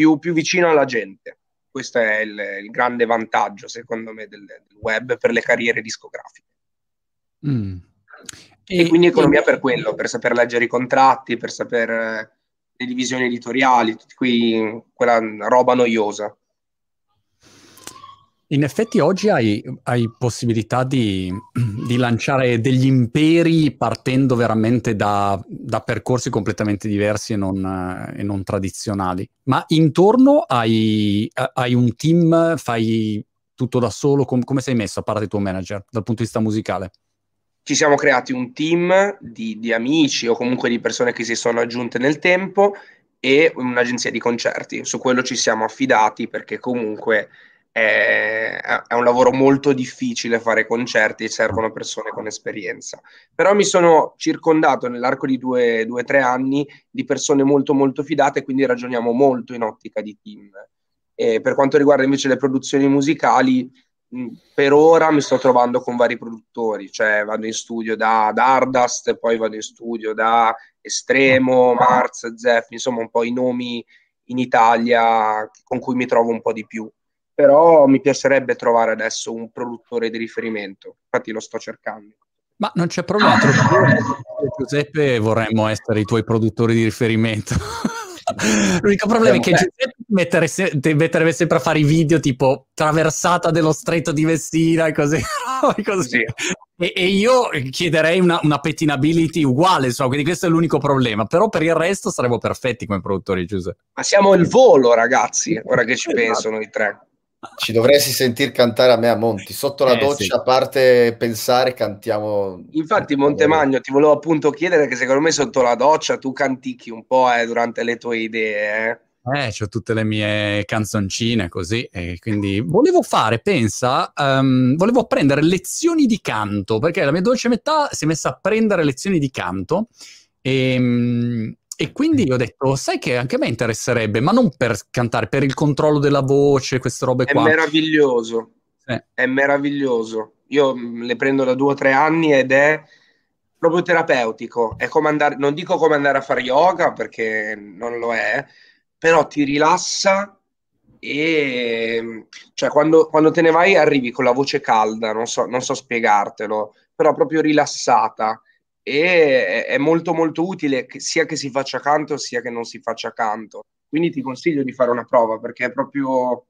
Speaker 2: più, più vicino alla gente. Questo è il, il grande vantaggio, secondo me, del, del, web per le carriere discografiche. Mm. E, e, quindi economia e... per quello, per saper leggere i contratti, per sapere le divisioni editoriali, qui, quella roba noiosa.
Speaker 1: In effetti oggi hai, hai possibilità di, di, lanciare degli imperi partendo veramente da, da percorsi completamente diversi e non, e non, tradizionali. Ma intorno hai, hai, un team, fai tutto da solo? Com- come sei messo a parte il tuo manager dal punto di vista musicale?
Speaker 2: Ci siamo creati un team di, di amici o comunque di persone che si sono aggiunte nel tempo e un'agenzia di concerti. Su quello ci siamo affidati perché comunque è, è, un lavoro molto difficile fare concerti servono persone con esperienza. Però mi sono circondato nell'arco di due o tre anni di persone molto molto fidate, quindi ragioniamo molto in ottica di team. E per quanto riguarda invece le produzioni musicali, per ora mi sto trovando con vari produttori, cioè vado in studio da, da Ardust, poi vado in studio da Estremo, Mars, Zef, insomma un po' i nomi in Italia con cui mi trovo un po' di più però mi piacerebbe trovare adesso un produttore di riferimento, infatti lo sto cercando.
Speaker 1: Ma non c'è problema, Giuseppe vorremmo essere i tuoi produttori di riferimento. L'unico problema è che Giuseppe mettere se- metterebbe sempre a fare i video tipo traversata dello stretto di Messina e così. così. Sì. E, e, io chiederei una, una pettinability uguale, insomma, quindi questo è l'unico problema. Però per il resto saremmo perfetti come produttori, Giuseppe.
Speaker 2: Ma siamo il volo, ragazzi, ora che ci esatto. penso noi tre.
Speaker 3: Ci dovresti sentir cantare a me a Monti. Sotto la eh, doccia, sì. a parte pensare, cantiamo.
Speaker 2: Infatti, Montemagno, ti volevo appunto chiedere che secondo me sotto la doccia tu cantichi un po' eh, durante le tue idee. Eh.
Speaker 1: Eh, ho tutte le mie canzoncine così, e quindi volevo fare, pensa, um, volevo prendere lezioni di canto, perché la mia dolce metà si è messa a prendere lezioni di canto e, um, e quindi ho detto, sai che anche a me interesserebbe, ma non per cantare, per il controllo della voce, queste robe
Speaker 2: è
Speaker 1: qua.
Speaker 2: È meraviglioso, sì. è meraviglioso. Io mm, le prendo da due o tre anni ed è proprio terapeutico. È come andare, non dico come andare a fare yoga perché non lo è, però ti rilassa e cioè quando, quando te ne vai arrivi con la voce calda, non so, non so spiegartelo, però proprio rilassata e è molto molto utile sia che si faccia canto sia che non si faccia canto. Quindi ti consiglio di fare una prova perché è proprio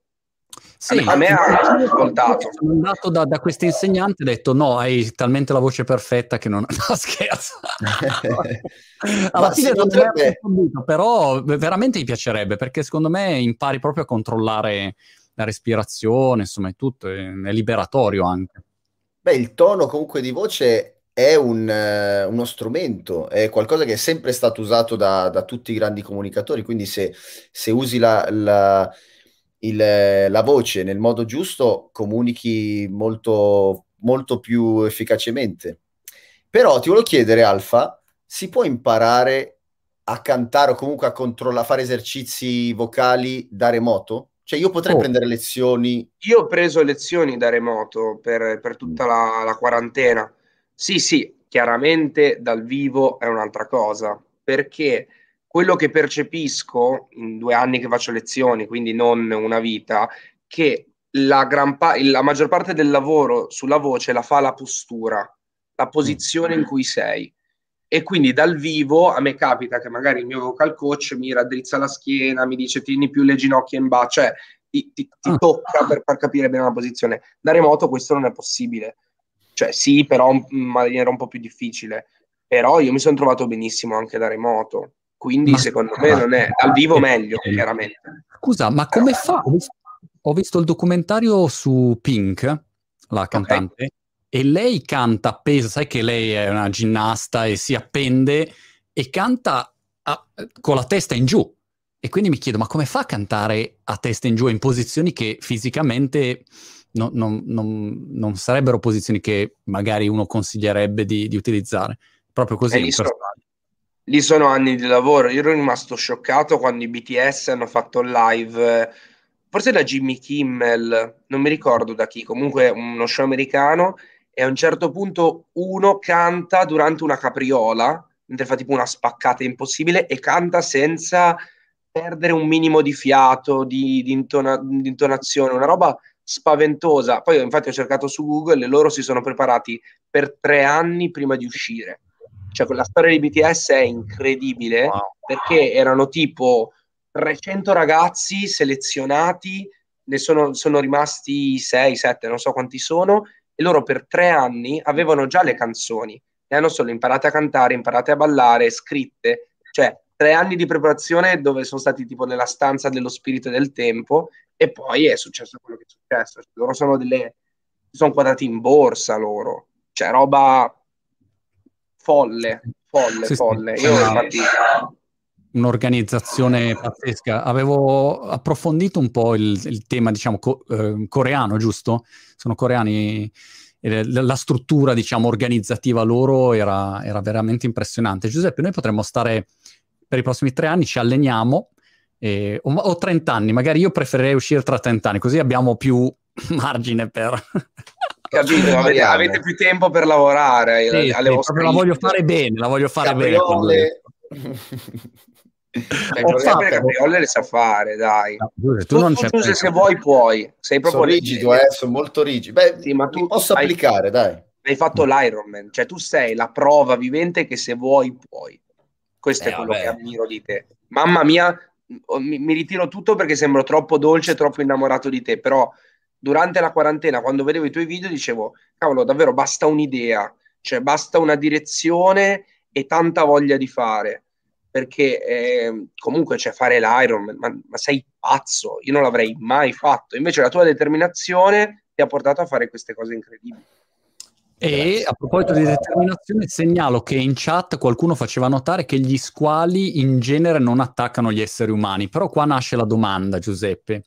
Speaker 1: sì, a me, ha ascoltato. Sono andato da, da questo insegnante e ho detto no, hai talmente la voce perfetta che non... No, scherzo. Alla fine non potrebbe... mi però veramente mi piacerebbe perché secondo me impari proprio a controllare la respirazione, insomma è tutto, è, è liberatorio anche.
Speaker 3: Beh, il tono comunque di voce è un, uh, uno strumento, è qualcosa che è sempre stato usato da, da tutti i grandi comunicatori, quindi se, se usi la, la, il, la, voce nel modo giusto comunichi molto, molto più efficacemente. Però ti volevo chiedere, Alfa, si può imparare a cantare o comunque a controllare, a fare esercizi vocali da remoto? Cioè io potrei oh. prendere lezioni...
Speaker 2: Io ho preso lezioni da remoto per, per tutta la, la quarantena sì, sì, chiaramente dal vivo è un'altra cosa, perché quello che percepisco in due anni che faccio lezioni, quindi non una vita, che la, pa- la maggior parte del lavoro sulla voce la fa la postura, la posizione in cui sei. E quindi dal vivo a me capita che magari il mio vocal coach mi raddrizza la schiena, mi dice tieni più le ginocchia in basso, cioè ti, ti, ti ah. tocca per far capire bene la posizione. Da remoto questo non è possibile cioè sì, però in maniera un po' più difficile. Però io mi sono trovato benissimo anche da remoto. Quindi ma, secondo me non è dal vivo meglio, chiaramente.
Speaker 1: Scusa, ma come fa? Ho visto, il documentario su Pink, la cantante, okay. e lei canta appesa, sai che lei è una ginnasta e si appende e canta a, con la testa in giù. E quindi mi chiedo, ma come fa a cantare a testa in giù in posizioni che fisicamente no, non, non, non, sarebbero posizioni che magari uno consiglierebbe di, di utilizzare. Proprio così.
Speaker 2: Eh, lì, sono, lì, sono, anni di lavoro. Io ero rimasto scioccato quando i BTS hanno fatto live, forse da Jimmy Kimmel, non mi ricordo da chi, comunque uno show americano, e a un certo punto uno canta durante una capriola, mentre fa tipo una spaccata impossibile, e canta senza perdere un minimo di fiato, di, di, intona, di intonazione, una roba spaventosa. Poi infatti ho cercato su Google e loro si sono preparati per tre anni prima di uscire. Cioè quella storia di BTS è incredibile wow. perché erano tipo 300 ragazzi selezionati, ne sono, sono rimasti 6, 7, non so quanti sono, e loro per tre anni avevano già le canzoni e hanno solo imparato a cantare, imparate a ballare, scritte, cioè tre anni di preparazione dove sono stati tipo nella stanza dello spirito e del tempo e poi è successo quello che è successo. Cioè, loro sono delle. sono quadrati in borsa loro. Cioè, roba folle, folle, sì, folle. Sì. Io infatti.
Speaker 1: Un'organizzazione pazzesca. Avevo approfondito un po' il, il tema, diciamo, co- eh, coreano, giusto? Sono coreani la struttura, diciamo, organizzativa loro era, era, veramente impressionante. Giuseppe, noi potremmo stare per i prossimi tre anni, ci alleniamo eh, o, o 30 anni, magari io preferirei uscire tra 30 anni, così abbiamo più margine per...
Speaker 2: Capito, avete, avete, più tempo per lavorare.
Speaker 1: Sì, alle sì, la voglio fare bene, la voglio fare Capriole.
Speaker 2: bene. Cioè, Capriole le sa fare, dai. No, tu, tu, non tu, tu se vuoi puoi, sei proprio
Speaker 3: sono rigido, eh, sono molto rigido. Beh, sì, ma tu posso hai... applicare, dai.
Speaker 2: Hai fatto l'Ironman, cioè tu sei la prova vivente che se vuoi puoi. Questo eh, è quello vabbè. che ammiro di te. Mamma mia, mi, mi, ritiro tutto perché sembro troppo dolce, troppo innamorato di te, però durante la quarantena, quando vedevo i tuoi video, dicevo, cavolo, davvero basta un'idea, cioè basta una direzione e tanta voglia di fare. Perché eh, comunque c'è fare l'Ironman, ma, ma sei pazzo, io non l'avrei mai fatto. Invece la tua determinazione ti ha portato a fare queste cose incredibili.
Speaker 1: E a proposito di determinazione, segnalo che in chat qualcuno faceva notare che gli squali in genere non attaccano gli esseri umani, però qua nasce la domanda, Giuseppe.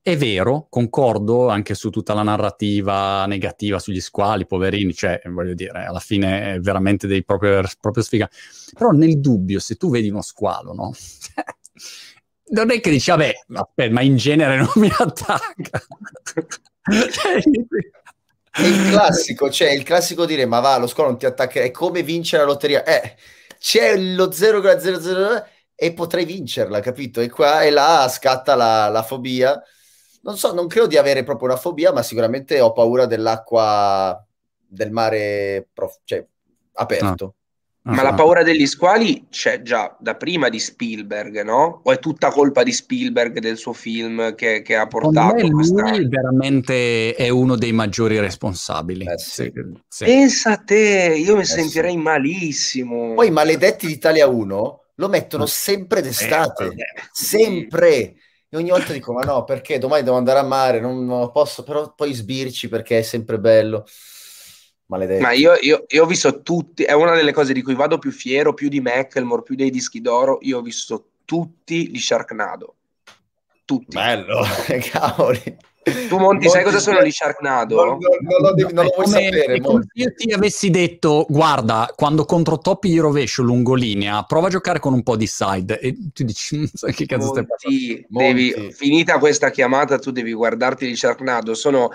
Speaker 1: È vero, concordo anche su tutta la narrativa negativa sugli squali, poverini, cioè, voglio dire, alla fine è veramente dei proprio, proprio sfiga. Però nel dubbio, se tu vedi uno squalo, no? non è che dici, vabbè, ma in genere non mi attacca.
Speaker 3: È il classico, cioè il classico dire ma va, lo scuola non ti attacca, è come vincere la lotteria. Eh, c'è lo 0,00 e potrei vincerla, capito? E qua e là scatta la, la fobia. Non so, non credo di avere proprio una fobia, ma sicuramente ho paura dell'acqua del mare prof- cioè, aperto.
Speaker 2: Ma la paura degli squali c'è già da prima di Spielberg, no? O è tutta colpa di Spielberg del suo film che, che ha portato
Speaker 1: me questa... lui veramente è uno dei maggiori responsabili. Eh,
Speaker 2: sì. Sì. Pensa a te, io mi eh, sentirei sì. malissimo.
Speaker 3: Poi i maledetti d'Italia 1 lo mettono sempre d'estate, eh, sempre. E ogni volta dico, ma no, perché domani devo andare a mare, non, non posso, però poi sbirci perché è sempre bello.
Speaker 2: Maledetto. Ma io, io, io, ho visto tutti, è una delle cose di cui vado più fiero, più di Macklemore, più dei dischi d'oro. Io ho visto tutti gli Sharknado. Tutti.
Speaker 3: Bello, cavoli.
Speaker 2: Tu Monti, sai cosa sono gli Sharknado? Non, non,
Speaker 3: non, lo, devi, non lo vuoi come, sapere.
Speaker 1: Come se io ti avessi detto, guarda, quando contro Toppi gli rovescio lungolinea, prova a giocare con un po' di side. E tu dici, non sai che cazzo
Speaker 2: Monti, stai parlando. finita questa chiamata, tu devi guardarti gli Sharknado. Sono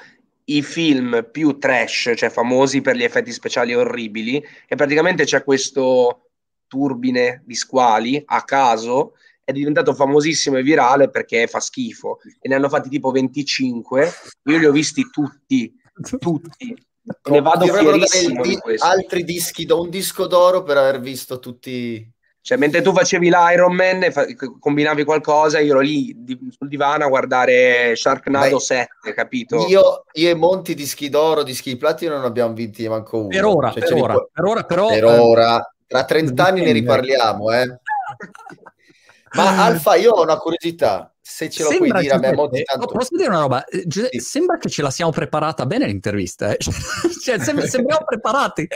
Speaker 2: i film più trash, cioè famosi per gli effetti speciali orribili, e praticamente c'è questo turbine di squali a caso, è diventato famosissimo e virale perché fa schifo, e ne hanno fatti tipo 25, io li ho visti tutti, tutti. Ne vado fierissimo di
Speaker 3: altri dischi, da un disco d'oro per aver visto tutti
Speaker 2: cioè, mentre tu facevi l'Iron Man e fa- combinavi qualcosa, io ero lì di- sul divano a guardare Sharknado Beh, 7, capito?
Speaker 3: Io, io e Monti di Schidoro, di Schi Platino non abbiamo vinti manco uno.
Speaker 1: Per ora, cioè, per, ora
Speaker 3: rip-
Speaker 1: per ora, però...
Speaker 3: Per eh, ora, tra 30 anni ne riparliamo, eh. Ma Alfa, io ho una curiosità se ce lo sembra puoi dire a me molti tanto...
Speaker 1: Posso dire una roba? Eh, Giuseppe, sì. Sembra che ce la siamo preparata bene l'intervista, eh? cioè, sembra, sembriamo preparati.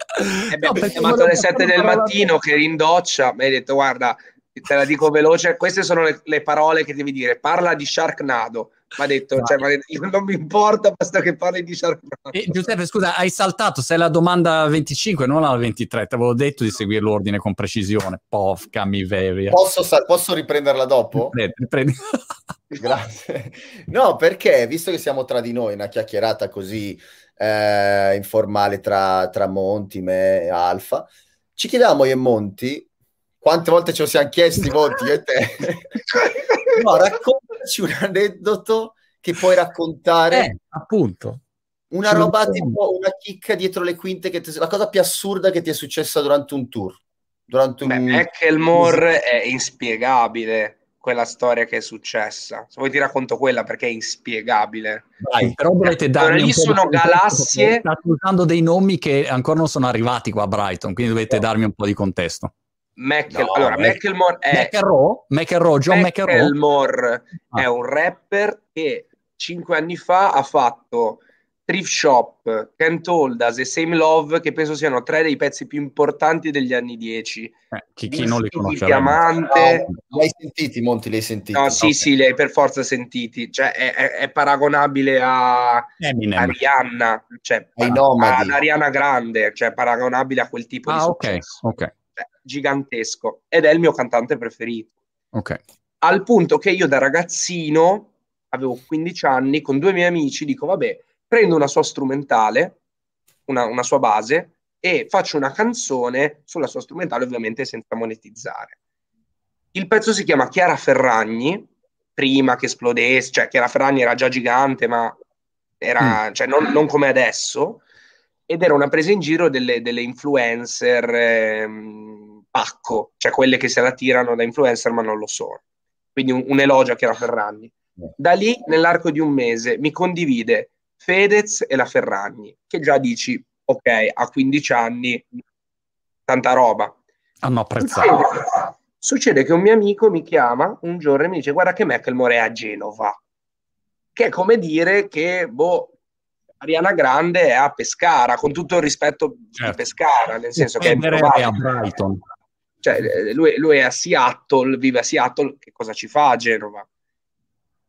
Speaker 2: Eh beh, no, ho chiamato alle 7 del mattino che eri in doccia, mi hai detto guarda, te la dico veloce, queste sono le, le parole che devi dire, parla di Sharknado. Mi ha detto, cioè, detto, non mi importa, basta che parli di Sharknado.
Speaker 1: E, Giuseppe, scusa, hai saltato, sei la domanda 25, non la 23, ti avevo detto di seguire l'ordine con precisione. Pofca mi vevia.
Speaker 3: Posso, posso riprenderla dopo?
Speaker 1: Riprendi.
Speaker 3: Grazie. No, perché visto che siamo tra di noi, una chiacchierata così eh, informale tra, tra Monti, me e Alfa, ci chiediamo io e Monti quante volte ce lo siamo chiesti Monti e te? no, raccontaci un aneddoto che puoi raccontare.
Speaker 1: Eh, appunto.
Speaker 3: Una ci roba tipo una chicca dietro le quinte, che ti, la cosa più assurda che ti è successa durante un tour. Durante
Speaker 2: un... Macklemore è inspiegabile quella storia che è successa. Se vuoi ti racconto quella perché è inspiegabile.
Speaker 1: Vai, però dovete darmi
Speaker 2: lì sono galassie.
Speaker 1: State usando dei nomi che ancora non sono arrivati qua a Brighton, quindi dovete no. darmi un po' di contesto.
Speaker 2: Mac- no, allora, Macklemore è
Speaker 1: McEnroe, McEnroe, John. McEnroe
Speaker 2: ah. è un rapper che cinque anni fa ha fatto Thrift Shop, Can't Hold Us e Same Love, che penso siano tre dei pezzi più importanti degli anni 10.
Speaker 1: Eh, chi, chi non li conosce?
Speaker 2: Diamante.
Speaker 3: No, li hai sentiti, Monti, li hai sentiti?
Speaker 2: No, sì, okay. sì, li hai per forza sentiti. Cioè, è, è, è paragonabile a, a Rihanna, cioè, a, ad Ariana Grande, cioè paragonabile a quel tipo
Speaker 1: ah,
Speaker 2: di
Speaker 1: successo. ok, ok.
Speaker 2: Gigantesco. Ed è il mio cantante preferito.
Speaker 1: Ok.
Speaker 2: Al punto che io da ragazzino, avevo 15 anni, con due miei amici, dico, vabbè, prendo una sua strumentale, una, una sua base, e faccio una canzone sulla sua strumentale, ovviamente senza monetizzare. Il pezzo si chiama Chiara Ferragni, prima che esplodesse, cioè Chiara Ferragni era già gigante, ma era, mm. cioè, non, non, come adesso. ed era una presa in giro delle, delle influencer ehm, pacco, cioè quelle che se la tirano da influencer ma non lo sono. Quindi un, un elogio a Chiara Ferragni. Da lì, nell'arco di un mese, mi condivide Fedez e la Ferragni, che già dici, ok, a 15 anni, tanta roba.
Speaker 1: Hanno apprezzato.
Speaker 2: Succede, succede che un mio amico mi chiama un giorno e mi dice, guarda che Macklemore è a Genova. Che è come dire che, boh, Ariana Grande è a Pescara, con tutto il rispetto certo. di Pescara, nel senso che è,
Speaker 1: è a Brighton.
Speaker 2: Cioè, lui, lui, è a Seattle, vive a Seattle, che cosa ci fa a Genova?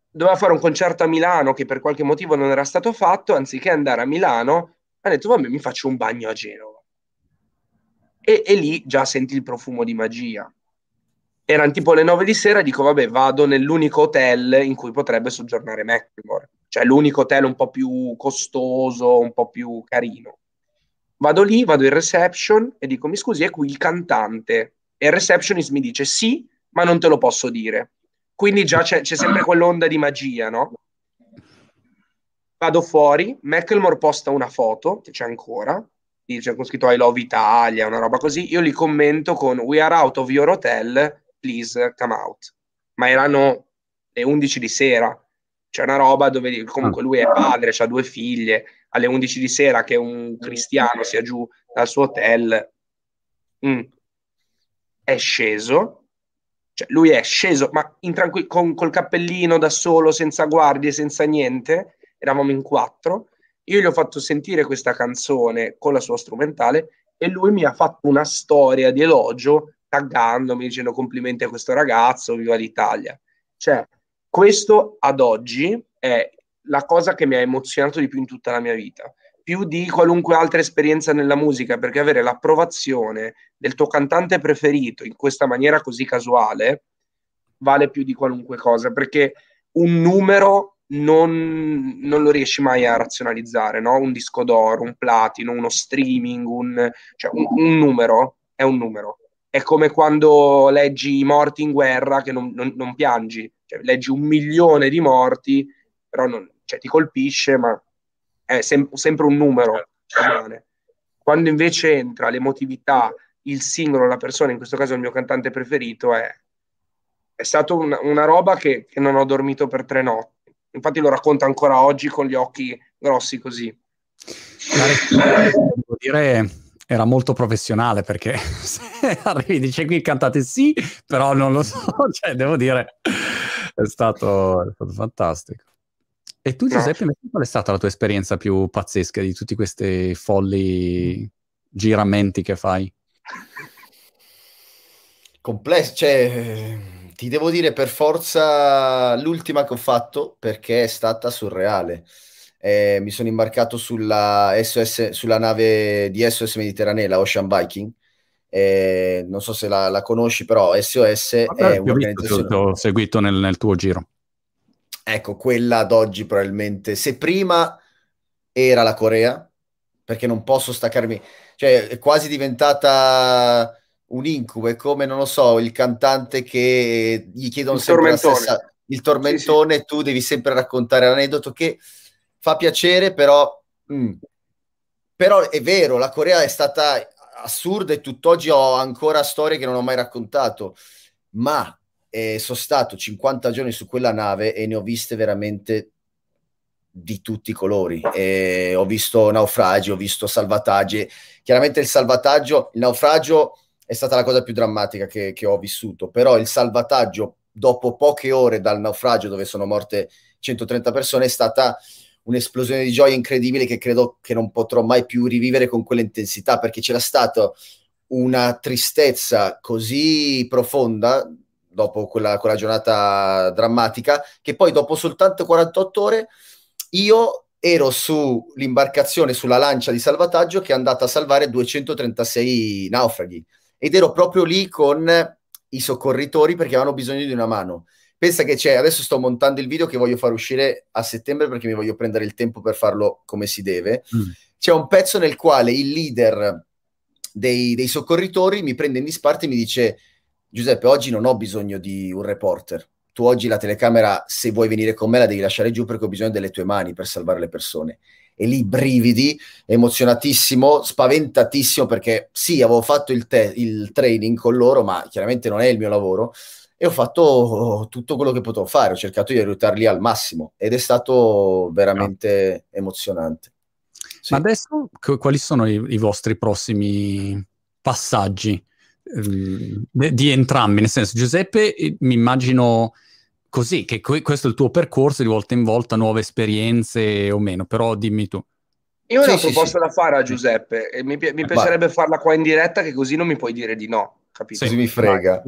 Speaker 2: Doveva fare un concerto a Milano che per qualche motivo non era stato fatto, anziché andare a Milano, ha detto, vabbè, mi faccio un bagno a Genova. E, e lì già senti il profumo di magia. Erano tipo le nove di sera, dico, vabbè, vado nell'unico hotel in cui potrebbe soggiornare Macklemore cioè l'unico hotel un po' più costoso, un po' più carino. Vado lì, vado in reception e dico, mi scusi, è qui il cantante? E il receptionist mi dice, sì, ma non te lo posso dire. Quindi già c'è, c'è sempre quell'onda di magia, no? Vado fuori, Macklemore posta una foto, che c'è ancora, dice con scritto I love Italia, una roba così, io li commento con We are out of your hotel, please come out. Ma erano le 11 di sera, c'è una roba dove comunque lui è padre, ha due figlie, alle 11 di sera che un cristiano sia giù dal suo hotel, mm. È sceso, cioè lui è sceso, ma tranqu- con, col cappellino da solo, senza guardie, senza niente, eravamo in quattro, io gli ho fatto sentire questa canzone con la sua strumentale e lui mi ha fatto una storia di elogio taggandomi, dicendo complimenti a questo ragazzo, viva l'Italia. Cioè, questo ad oggi è la cosa che mi ha emozionato di più in tutta la mia vita, più di qualunque altra esperienza nella musica, perché avere l'approvazione del tuo cantante preferito in questa maniera così casuale vale più di qualunque cosa, perché un numero non, non lo riesci mai a razionalizzare, no? un disco d'oro, un platino, uno streaming, un, cioè un, un numero è un numero. È come quando leggi i morti in guerra che non, non, non piangi, cioè, leggi un milione di morti, però non, cioè, ti colpisce, ma è sem- sempre un numero. Cioè, Quando invece entra l'emotività, il singolo, la persona, in questo caso il mio cantante preferito, è, è stata una, una, roba che, che non ho dormito per tre notti. Infatti lo racconto ancora oggi con gli occhi grossi così.
Speaker 1: Devo dire, era molto professionale perché se arrivi dice qui cantate sì, però non lo so, cioè devo dire è, stato, è stato fantastico. E tu Giuseppe, no. qual è stata la tua esperienza più pazzesca di tutti questi folli giramenti che fai?
Speaker 3: Complesso, cioè ti devo dire per forza l'ultima che ho fatto perché è stata surreale. Eh, mi sono imbarcato sulla, SOS, sulla nave di SOS Mediterranea, la Ocean Viking, eh, non so se la, la, conosci, però SOS Vabbè, è un'organizzazione...
Speaker 1: Ho seguito nel, nel, tuo giro.
Speaker 3: Ecco, quella ad oggi probabilmente, se prima era la Corea, perché non posso staccarmi, cioè è quasi diventata un incubo, è come, non lo so, il cantante che gli chiedono il sempre tormentone. la stessa... Il tormentone, sì, sì. tu devi sempre raccontare l'aneddoto che fa piacere, però... Mm. Però è vero, la Corea è stata assurda e tutt'oggi ho ancora storie che non ho mai raccontato, ma eh, sono stato 50 giorni su quella nave e ne ho viste veramente di tutti i colori. E ho visto naufragi, ho visto salvataggi. Chiaramente il salvataggio, il naufragio è stata la cosa più drammatica che, che ho vissuto, però il salvataggio dopo poche ore dal naufragio dove sono morte 130 persone è stata un'esplosione di gioia incredibile che credo che non potrò mai più rivivere con quell'intensità perché c'era stata una tristezza così profonda dopo quella, quella giornata drammatica che poi dopo soltanto 48 ore io ero sull'imbarcazione sulla lancia di salvataggio che è andata a salvare 236 naufraghi ed ero proprio lì con i soccorritori perché avevano bisogno di una mano Pensa che c'è, adesso sto montando il video che voglio far uscire a settembre perché mi voglio prendere il tempo per farlo come si deve. Mm. C'è un pezzo nel quale il leader dei, dei soccorritori mi prende in disparte e mi dice Giuseppe, oggi non ho bisogno di un reporter. Tu oggi la telecamera, se vuoi venire con me, la devi lasciare giù perché ho bisogno delle tue mani per salvare le persone. e lì brividi, emozionatissimo, spaventatissimo perché sì, avevo fatto il, te- il training con loro, ma chiaramente non è il mio lavoro e ho fatto tutto quello che potevo fare, ho cercato di aiutarli al massimo ed è stato veramente no. emozionante.
Speaker 1: Sì. Ma adesso quali sono i, i vostri prossimi passaggi di entrambi? Nel senso, Giuseppe, eh, mi immagino così, che questo è il tuo percorso di volta in volta, nuove esperienze o meno, però dimmi tu.
Speaker 2: Io ho sì, una sì, proposta sì. da fare a Giuseppe e mi, mi piacerebbe farla qua in diretta che così non mi puoi dire di no, capito?
Speaker 3: Così mi frega.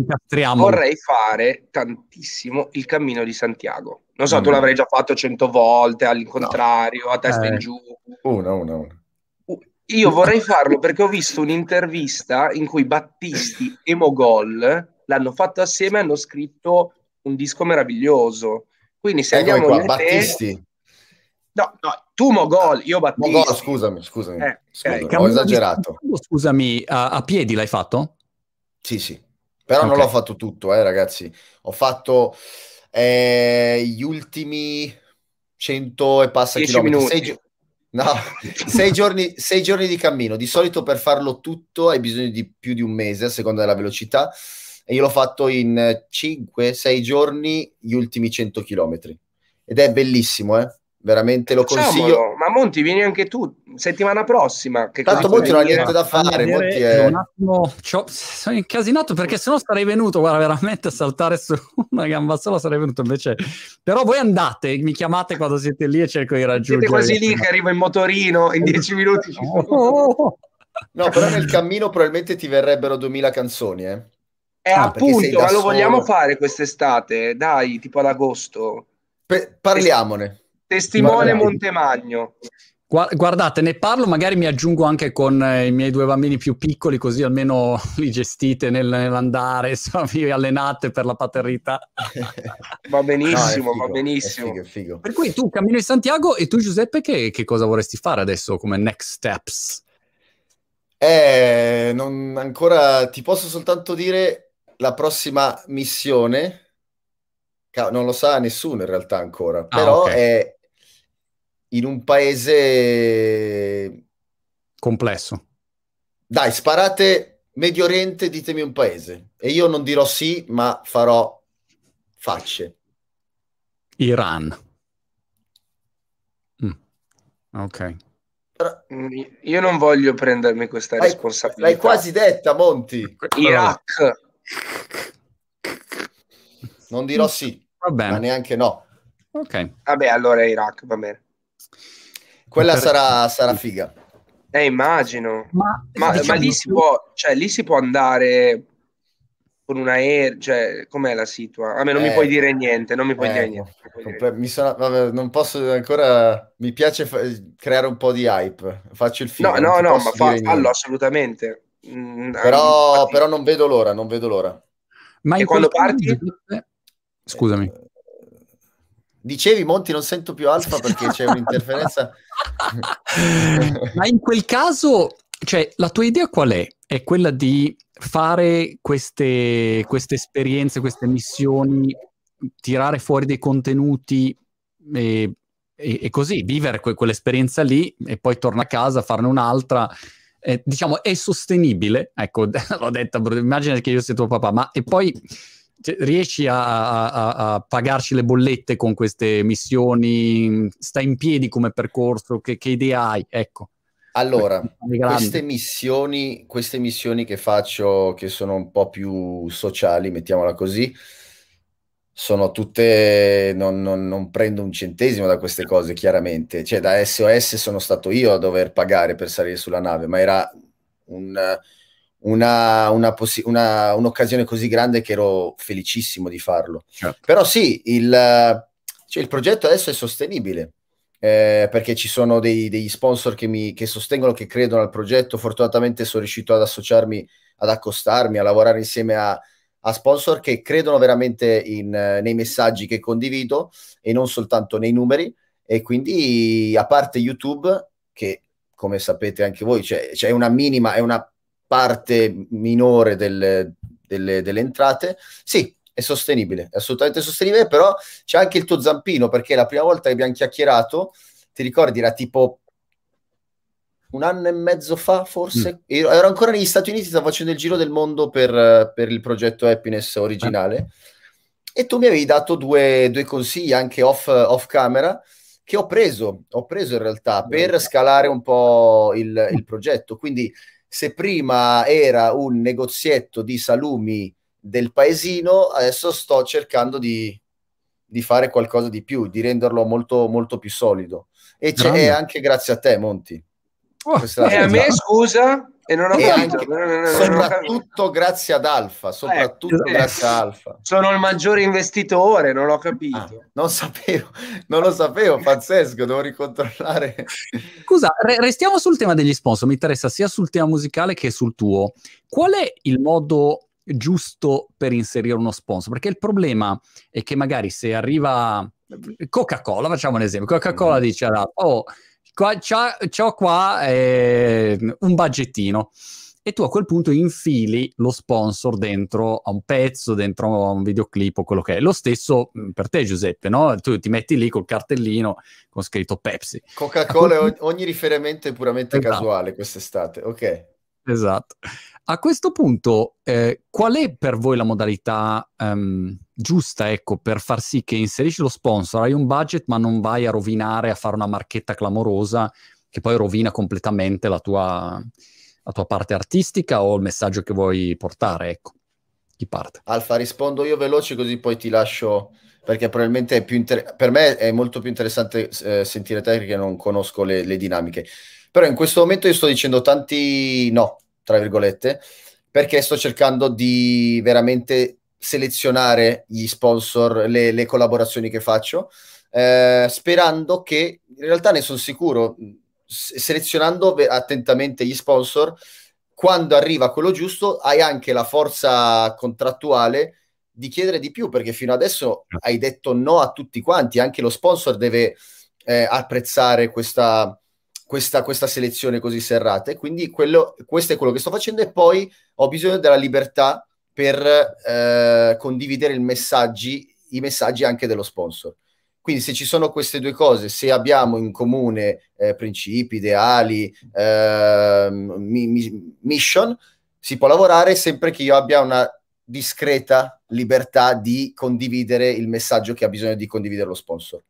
Speaker 2: Vorrei fare tantissimo il cammino di Santiago. Non so, mm. tu l'avrai già fatto cento volte all'incontrario, no. a testa eh. in giù.
Speaker 3: Una, una, una.
Speaker 2: Io vorrei farlo perché ho visto un'intervista in cui Battisti e Mogol l'hanno fatto assieme e hanno scritto un disco meraviglioso. Quindi se
Speaker 3: ecco
Speaker 2: andiamo
Speaker 3: qua, Battisti.
Speaker 2: No, no, tu Mogol, io Battisti. Mogol,
Speaker 3: scusami, scusami. Eh, scusami okay. Ho esagerato.
Speaker 1: Scusami, a, a, piedi l'hai fatto?
Speaker 3: Sì, sì. Però okay. non l'ho fatto tutto, eh, ragazzi. Ho fatto eh, gli ultimi 100 e passa chilometri. Sei, no, sei, giorni, sei giorni di cammino. Di solito per farlo tutto hai bisogno di più di un mese a seconda della velocità e io l'ho fatto in 5-6 giorni gli ultimi 100 km ed è bellissimo, eh? Veramente lo consiglio.
Speaker 2: Ma Monti, vieni anche tu settimana prossima.
Speaker 3: Che Tanto Monti non ha niente da fare. Monti è... Un attimo,
Speaker 1: sono incasinato perché sennò sarei venuto, guarda, veramente a saltare su una gamba sola sarei venuto invece. Però voi andate, mi chiamate quando siete lì e cerco di raggiungere.
Speaker 2: Siete quasi lì che arrivo in motorino, in 10 minuti.
Speaker 3: No, però nel cammino probabilmente ti verrebbero 2000 canzoni, eh.
Speaker 2: Eh, ah, appunto, ma lo vogliamo fare quest'estate? Dai, tipo ad agosto.
Speaker 3: Pe- parliamone.
Speaker 2: Testimone. Montemagno.
Speaker 1: Guardate, ne parlo, magari mi aggiungo anche con eh, i miei due bambini più piccoli, così almeno li gestite nel, nell'andare, insomma, vi allenate per la paternità.
Speaker 2: va benissimo, no, figo, va benissimo. È figo, è
Speaker 3: figo.
Speaker 1: Per cui tu cammino di Santiago e tu Giuseppe che, che cosa vorresti fare adesso come next steps?
Speaker 3: Eh, non, ancora ti posso soltanto dire la prossima missione non lo sa nessuno in realtà ancora, ah, però okay. è in un paese
Speaker 1: complesso.
Speaker 3: Dai, sparate Medio Oriente, ditemi un paese. E io non dirò sì, ma farò facce.
Speaker 1: Iran. Mm. Ok.
Speaker 2: Mm, io non voglio prendermi questa responsabilità.
Speaker 3: L'hai quasi detta, Monti.
Speaker 2: Iraq.
Speaker 3: Non dirò sì, va bene. ma neanche no.
Speaker 1: Ok.
Speaker 2: Vabbè, allora Iraq, va bene.
Speaker 3: Quella sarà, sarà figa.
Speaker 2: Eh, immagino. Ma, ma, diciamo ma lì, si può, cioè, lì si può andare con un aereo, cioè, com'è la situazione? A me non eh, mi puoi dire niente, non mi puoi eh, dire niente.
Speaker 3: Dire. Mi sono, vabbè, non posso ancora, mi piace fa- creare un po' di hype, faccio il film.
Speaker 2: No, no, no, ma fa, fallo assolutamente.
Speaker 3: Mm, però, infatti... però non vedo l'ora, non vedo l'ora.
Speaker 2: Ma e quando parti?
Speaker 1: Scusami.
Speaker 3: Dicevi, Monti, non sento più alfa perché c'è un'interferenza.
Speaker 1: Ma in quel caso, cioè, la tua idea qual è? È quella di fare queste, queste esperienze, queste missioni, tirare fuori dei contenuti e, e, e così, vivere que- quell'esperienza lì e poi torna a casa, farne un'altra eh, diciamo, è sostenibile, ecco, l'ho detta, immagina che io sia tuo papà, ma e poi cioè, riesci a, a, a, pagarci le bollette con queste missioni, sta in piedi come percorso, che, che idea hai? Ecco.
Speaker 3: Allora, queste missioni, queste missioni che faccio, che sono un po' più sociali, mettiamola così, sono tutte, non, non, non, prendo un centesimo da queste cose, chiaramente. Cioè, da SOS sono stato io a dover pagare per salire sulla nave, ma era un, una, una possi- una, un'occasione così grande che ero felicissimo di farlo. Certo. Però sì, il, cioè, il, progetto adesso è sostenibile. Eh, perché ci sono dei, degli sponsor che mi che sostengono, che credono al progetto. Fortunatamente sono riuscito ad associarmi, ad accostarmi, a lavorare insieme a, a sponsor che credono veramente in, nei messaggi che condivido e non soltanto nei numeri. E quindi, a parte YouTube, che come sapete anche voi, c'è, c'è una minima, è una parte minore delle, delle, delle entrate, sì, è sostenibile, è assolutamente sostenibile, però c'è anche il tuo zampino, perché la prima volta che abbiamo chiacchierato, ti ricordi, era tipo un anno e mezzo fa, forse. Mm. Ero ancora negli Stati Uniti, stavo facendo il giro del mondo per, per il progetto Happiness originale. Ah. E tu mi avevi dato due, due consigli anche off, off, camera che ho preso, ho preso in realtà per scalare un po' il, il progetto. Quindi, se prima era un negozietto di salumi del paesino, adesso sto cercando di, di fare qualcosa di più, di renderlo molto, molto più solido. E c'è anche grazie a te, Monti.
Speaker 2: Oh, e a me, scusa, e non ho capito. Anche,
Speaker 3: soprattutto grazie ad Alfa, soprattutto eh, grazie a Alfa.
Speaker 2: Sono il maggiore investitore, non l'ho capito. Ah,
Speaker 3: non sapevo, non lo sapevo, pazzesco, devo ricontrollare.
Speaker 1: Scusa, re- restiamo sul tema degli sponsor, mi interessa sia sul tema musicale che sul tuo. Qual è il modo giusto per inserire uno sponsor? Perché il problema è che magari se arriva Coca-Cola, facciamo un esempio, Coca-Cola mm. dice, oh, qua, c'ha, c'ho qua eh, un budgettino e tu a quel punto infili lo sponsor dentro a un pezzo, dentro a un videoclip o quello che è. Lo stesso mm, per te Giuseppe, no? Tu ti metti lì col cartellino con scritto Pepsi.
Speaker 3: Coca-Cola, quel... ogni riferimento è puramente esatto. casuale quest'estate, ok.
Speaker 1: Esatto. A questo punto, eh, qual è per voi la modalità um, giusta, ecco, per far sì che inserisci lo sponsor, hai un budget ma non vai a rovinare, a fare una marchetta clamorosa che poi rovina completamente la tua, la tua parte artistica o il messaggio che vuoi portare, ecco. Chi parte?
Speaker 3: Alfa, rispondo io veloce così poi ti lascio perché probabilmente è più inter- per me è molto più interessante eh, sentire te perché non conosco le, le dinamiche. Però in questo momento io sto dicendo tanti no, tra virgolette, perché sto cercando di veramente selezionare gli sponsor, le, le collaborazioni che faccio, eh, sperando che, in realtà ne sono sicuro, selezionando attentamente gli sponsor, quando arriva quello giusto hai anche la forza contrattuale di chiedere di più, perché fino adesso hai detto no a tutti quanti, anche lo sponsor deve eh, apprezzare questa, questa, questa selezione così serrata. E quindi quello, questo è quello che sto facendo. E poi ho bisogno della libertà per eh, condividere i messaggi, i messaggi anche dello sponsor. Quindi se ci sono queste due cose, se abbiamo in comune eh, principi, ideali, eh, mi, mi, mission, si può lavorare sempre che io abbia una discreta libertà di condividere il messaggio che ha bisogno di condividere lo sponsor.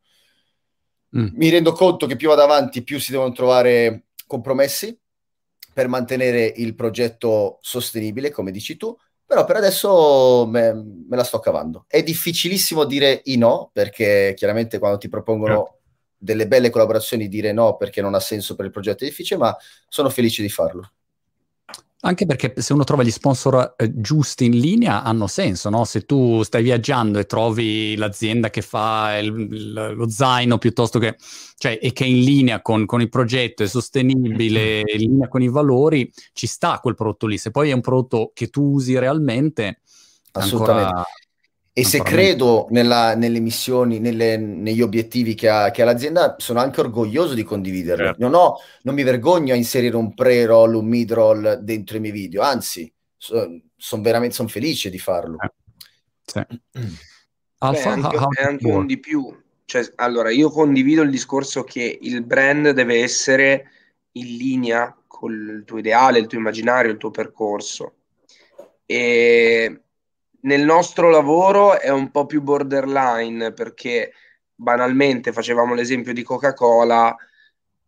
Speaker 3: Mm. Mi rendo conto che più vado avanti, più si devono trovare compromessi per mantenere il progetto sostenibile, come dici tu, però per adesso me, me la sto cavando. È difficilissimo dire i no, perché chiaramente quando ti propongono yeah. delle belle collaborazioni dire no perché non ha senso per il progetto è difficile, ma sono felice di farlo.
Speaker 1: Anche perché se uno trova gli sponsor eh, giusti in linea hanno senso, no? Se tu stai viaggiando e trovi l'azienda che fa il, il, lo zaino piuttosto che, cioè, e che è in linea con, con il progetto, è sostenibile, in linea con i valori, ci sta quel prodotto lì. Se poi è un prodotto che tu usi realmente,
Speaker 3: assolutamente. Ancora... E se credo nella, nelle missioni, nelle, negli obiettivi che ha, che ha, l'azienda, sono anche orgoglioso di condividerli. Certo. Non, ho, non, mi vergogno a inserire un pre-roll, un mid-roll dentro i miei video, anzi, sono son veramente son felice di farlo. Eh.
Speaker 2: Sì. Alfa, Beh, anche, è anche un di più. Cioè, allora, io condivido il discorso che il brand deve essere in linea con il tuo ideale, il tuo immaginario, il tuo percorso. E nel nostro lavoro è un po' più borderline perché banalmente facevamo l'esempio di Coca-Cola,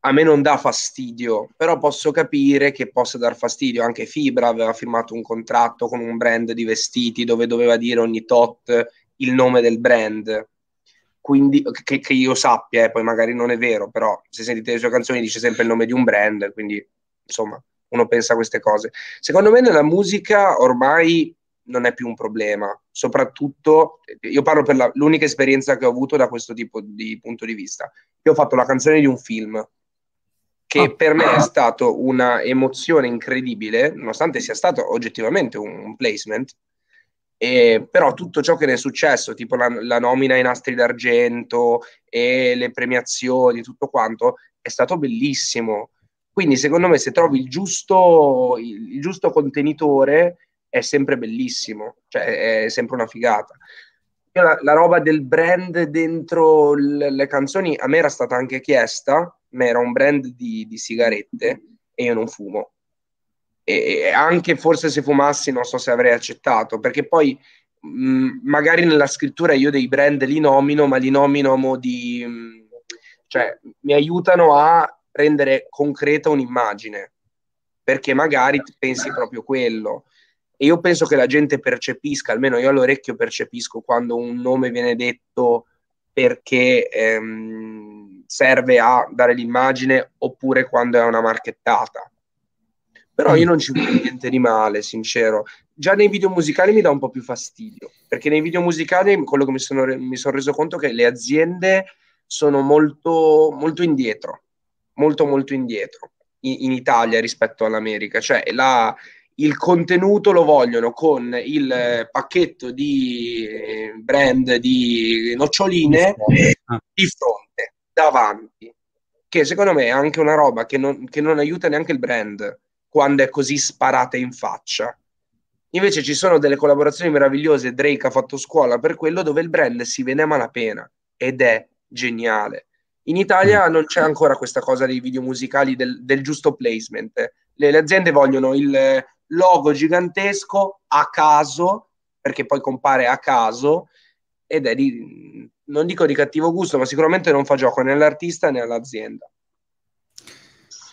Speaker 2: a me non dà fastidio, però posso capire che possa dar fastidio. Anche Fibra aveva firmato un contratto con un brand di vestiti dove doveva dire ogni tot il nome del brand. Quindi, che, che io sappia, eh, poi magari non è vero, però se sentite le sue canzoni dice sempre il nome di un brand, quindi insomma uno pensa a queste cose. Secondo me nella musica ormai non è più un problema. Soprattutto, io parlo per la, l'unica esperienza che ho avuto da questo tipo di punto di vista. Io ho fatto la canzone di un film che ah. per me è stato una emozione incredibile, nonostante sia stato oggettivamente un, un placement. E, però tutto ciò che ne è successo, tipo la, la nomina ai nastri d'argento e le premiazioni, tutto quanto, è stato bellissimo. Quindi, secondo me, se trovi il giusto, il, il giusto contenitore, è sempre bellissimo, cioè è sempre una figata. La, la roba del brand dentro le, le, canzoni a me era stata anche chiesta, ma era un brand di, di sigarette e io non fumo. E anche forse se fumassi non so se avrei accettato, perché poi mh, magari nella scrittura io dei brand li nomino, ma li nomino di... Mh, cioè mi aiutano a rendere concreta un'immagine, perché magari pensi proprio quello. E io penso che la gente percepisca, almeno io all'orecchio percepisco quando un nome viene detto perché ehm, serve a dare l'immagine oppure quando è una marchettata. Però io non ci vedo niente di male, sincero. Già nei video musicali mi dà un po' più fastidio, perché nei video musicali quello che mi sono, mi sono reso conto è che le aziende sono molto, molto indietro, molto molto indietro in, in Italia rispetto all'America. Cioè la, il contenuto lo vogliono con il pacchetto di eh, brand di noccioline di fronte, davanti, che secondo me è anche una roba che non, che non aiuta neanche il brand quando è così sparata in faccia. Invece ci sono delle collaborazioni meravigliose, Drake ha fatto scuola per quello, dove il brand si vede a malapena ed è geniale. In Italia mm. non c'è ancora questa cosa dei video musicali del, del giusto placement. Le, le, aziende vogliono il logo gigantesco a caso, perché poi compare a caso, ed è di, non dico di cattivo gusto, ma sicuramente non fa gioco né all'artista né all'azienda.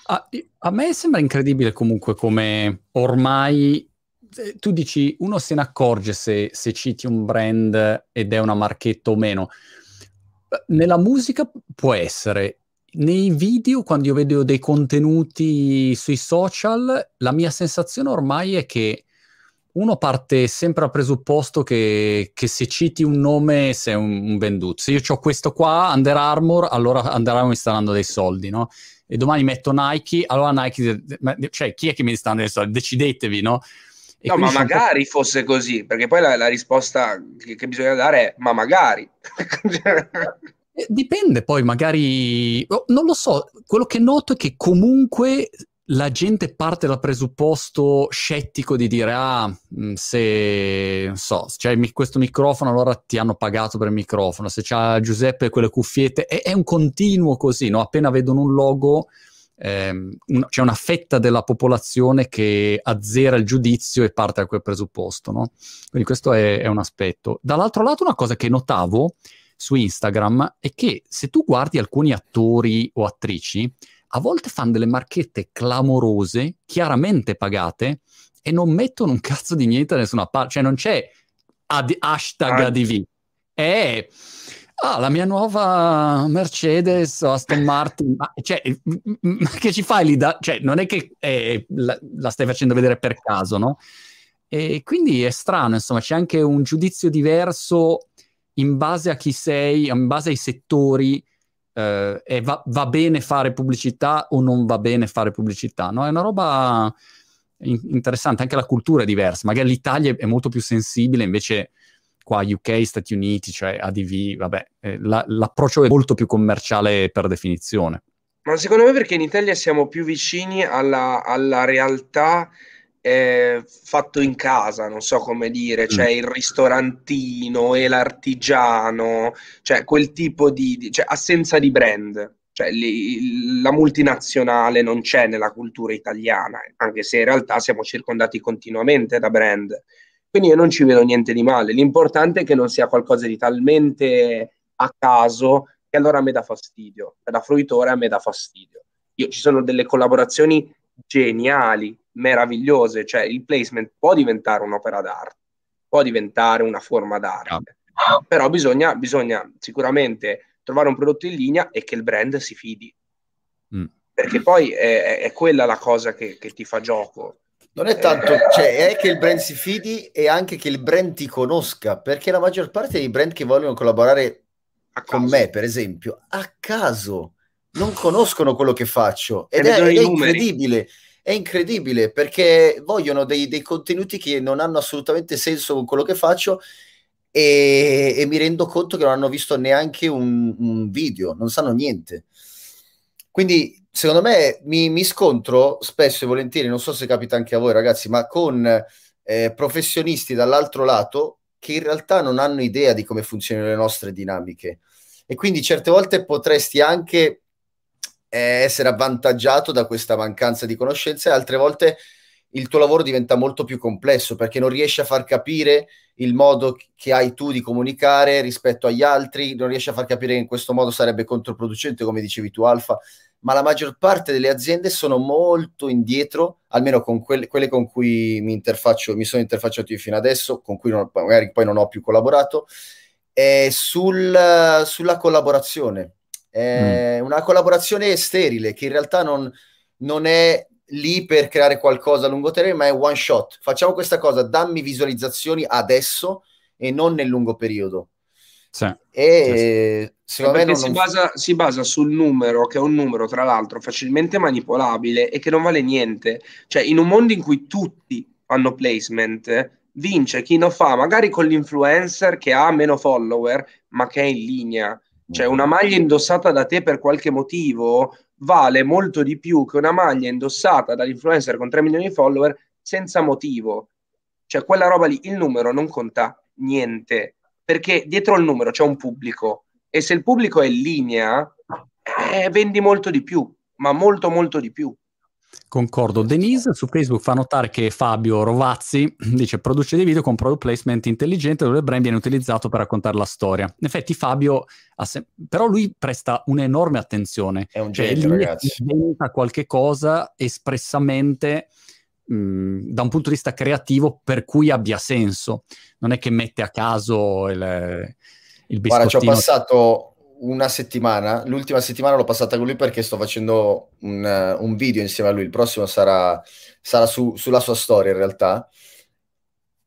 Speaker 1: A, a me sembra incredibile comunque come ormai eh, tu dici uno se ne accorge se, se citi un brand ed è una marchetta o meno. Nella musica può essere, nei video, quando io vedo dei contenuti sui social, la mia sensazione ormai è che uno parte sempre al presupposto che, che se citi un nome sei un, un venduto. Se io ho questo qua, Under Armour, allora Under Armour mi sta dando dei soldi, no? E domani metto Nike, allora Nike, cioè chi è che mi sta dando dei soldi? Decidetevi, no?
Speaker 2: E no, ma magari fosse così, perché poi la, la risposta che, che, bisogna dare è ma magari.
Speaker 1: Eh, dipende poi, magari... Oh, non lo so, quello che noto è che comunque la gente parte dal presupposto scettico di dire ah, se so, c'è questo microfono allora ti hanno pagato per il microfono, se c'ha Giuseppe quelle cuffiette, è, è un continuo così, no? appena vedono un logo ehm, c'è una fetta della popolazione che azzera il giudizio e parte da quel presupposto, no? Quindi questo è, è un aspetto. Dall'altro lato una cosa che notavo su Instagram è che se tu guardi alcuni attori o attrici, a volte fanno delle marchette clamorose, chiaramente pagate, e non mettono un cazzo di niente da nessuna parte. Cioè non c'è ad- hashtag ah. ADV. È ah, la mia nuova Mercedes o Aston Martin, ma, cioè, ma che ci fai lì? Da, cioè, non è che eh, la, la, stai facendo vedere per caso, no? E quindi è strano, insomma, c'è anche un giudizio diverso in base a chi sei, in base ai settori, eh, e va, va, bene fare pubblicità o non va bene fare pubblicità, no? È una roba in- interessante, anche la cultura è diversa, magari l'Italia è molto più sensibile, invece qua UK, Stati Uniti, cioè ADV, vabbè, eh, la, l'approccio è molto più commerciale per definizione.
Speaker 2: Ma secondo me perché in Italia siamo più vicini alla, alla realtà eh, fatto in casa, non so come dire, cioè mm. il ristorantino e l'artigiano, cioè quel tipo di, di cioè assenza di brand. Cioè, li, la multinazionale non c'è nella cultura italiana, anche se in realtà siamo circondati continuamente da brand. Quindi io non ci vedo niente di male. L'importante è che non sia qualcosa di talmente a caso che allora a me dà fastidio. Da fruitore a me dà fastidio. Io, ci sono delle collaborazioni geniali, meravigliose, cioè il placement può diventare un'opera d'arte, può diventare una forma d'arte, ah. però bisogna, bisogna, sicuramente trovare un prodotto in linea e che il brand si fidi, mm. perché poi è, è, quella la cosa che, che ti fa gioco.
Speaker 3: Non è tanto, cioè, è che il brand si fidi e anche che il brand ti conosca, perché la maggior parte dei brand che vogliono collaborare con me, per esempio, a caso non conoscono quello che faccio ed è, è incredibile. È incredibile perché vogliono dei, dei, contenuti che non hanno assolutamente senso con quello che faccio e, e mi rendo conto che non hanno visto neanche un, un video, non sanno niente. Quindi secondo me mi, mi, scontro spesso e volentieri, non so se capita anche a voi ragazzi, ma con eh, professionisti dall'altro lato che in realtà non hanno idea di come funzionano le nostre dinamiche. E quindi certe volte potresti anche essere avvantaggiato da questa mancanza di conoscenze, altre volte il tuo lavoro diventa molto più complesso perché non riesci a far capire il modo che hai tu di comunicare rispetto agli altri, non riesci a far capire che in questo modo sarebbe controproducente, come dicevi tu, Alfa. Ma la maggior parte delle aziende sono molto indietro, almeno con quelle, quelle con cui mi, interfaccio, mi sono interfacciato io fino adesso, con cui non, magari poi non ho più collaborato, è sul, sulla collaborazione è mm. una collaborazione sterile che in realtà non, non è lì per creare qualcosa a lungo termine, ma è one shot. Facciamo questa cosa, dammi visualizzazioni adesso e non nel lungo periodo.
Speaker 2: Sì. E sì. secondo me non, si, basa, si, basa, sul numero, che è un numero tra l'altro facilmente manipolabile e che non vale niente. Cioè, in un mondo in cui tutti fanno placement, vince chi non fa, magari con l'influencer che ha meno follower, ma che è in linea. Cioè una maglia indossata da te per qualche motivo vale molto di più che una maglia indossata dall'influencer con 3 milioni di follower senza motivo. Cioè quella roba lì, il numero non conta niente, perché dietro al numero c'è un pubblico e se il pubblico è in linea, eh, vendi molto di più, ma molto molto di più.
Speaker 1: Concordo. Denise su Facebook fa notare che Fabio Rovazzi dice produce dei video con product placement intelligente dove il brand viene utilizzato per raccontare la storia. In effetti Fabio, se- però lui presta un'enorme attenzione.
Speaker 3: È un cioè, genio, cioè, ragazzi.
Speaker 1: Inventa qualche cosa espressamente mh, da un punto di vista creativo per cui abbia senso. Non è che mette a caso il, il biscottino.
Speaker 3: Guarda, ci ho passato una settimana, l'ultima settimana l'ho passata con lui perché sto facendo un, uh, un video insieme a lui, il prossimo sarà, sarà su, sulla sua storia in realtà.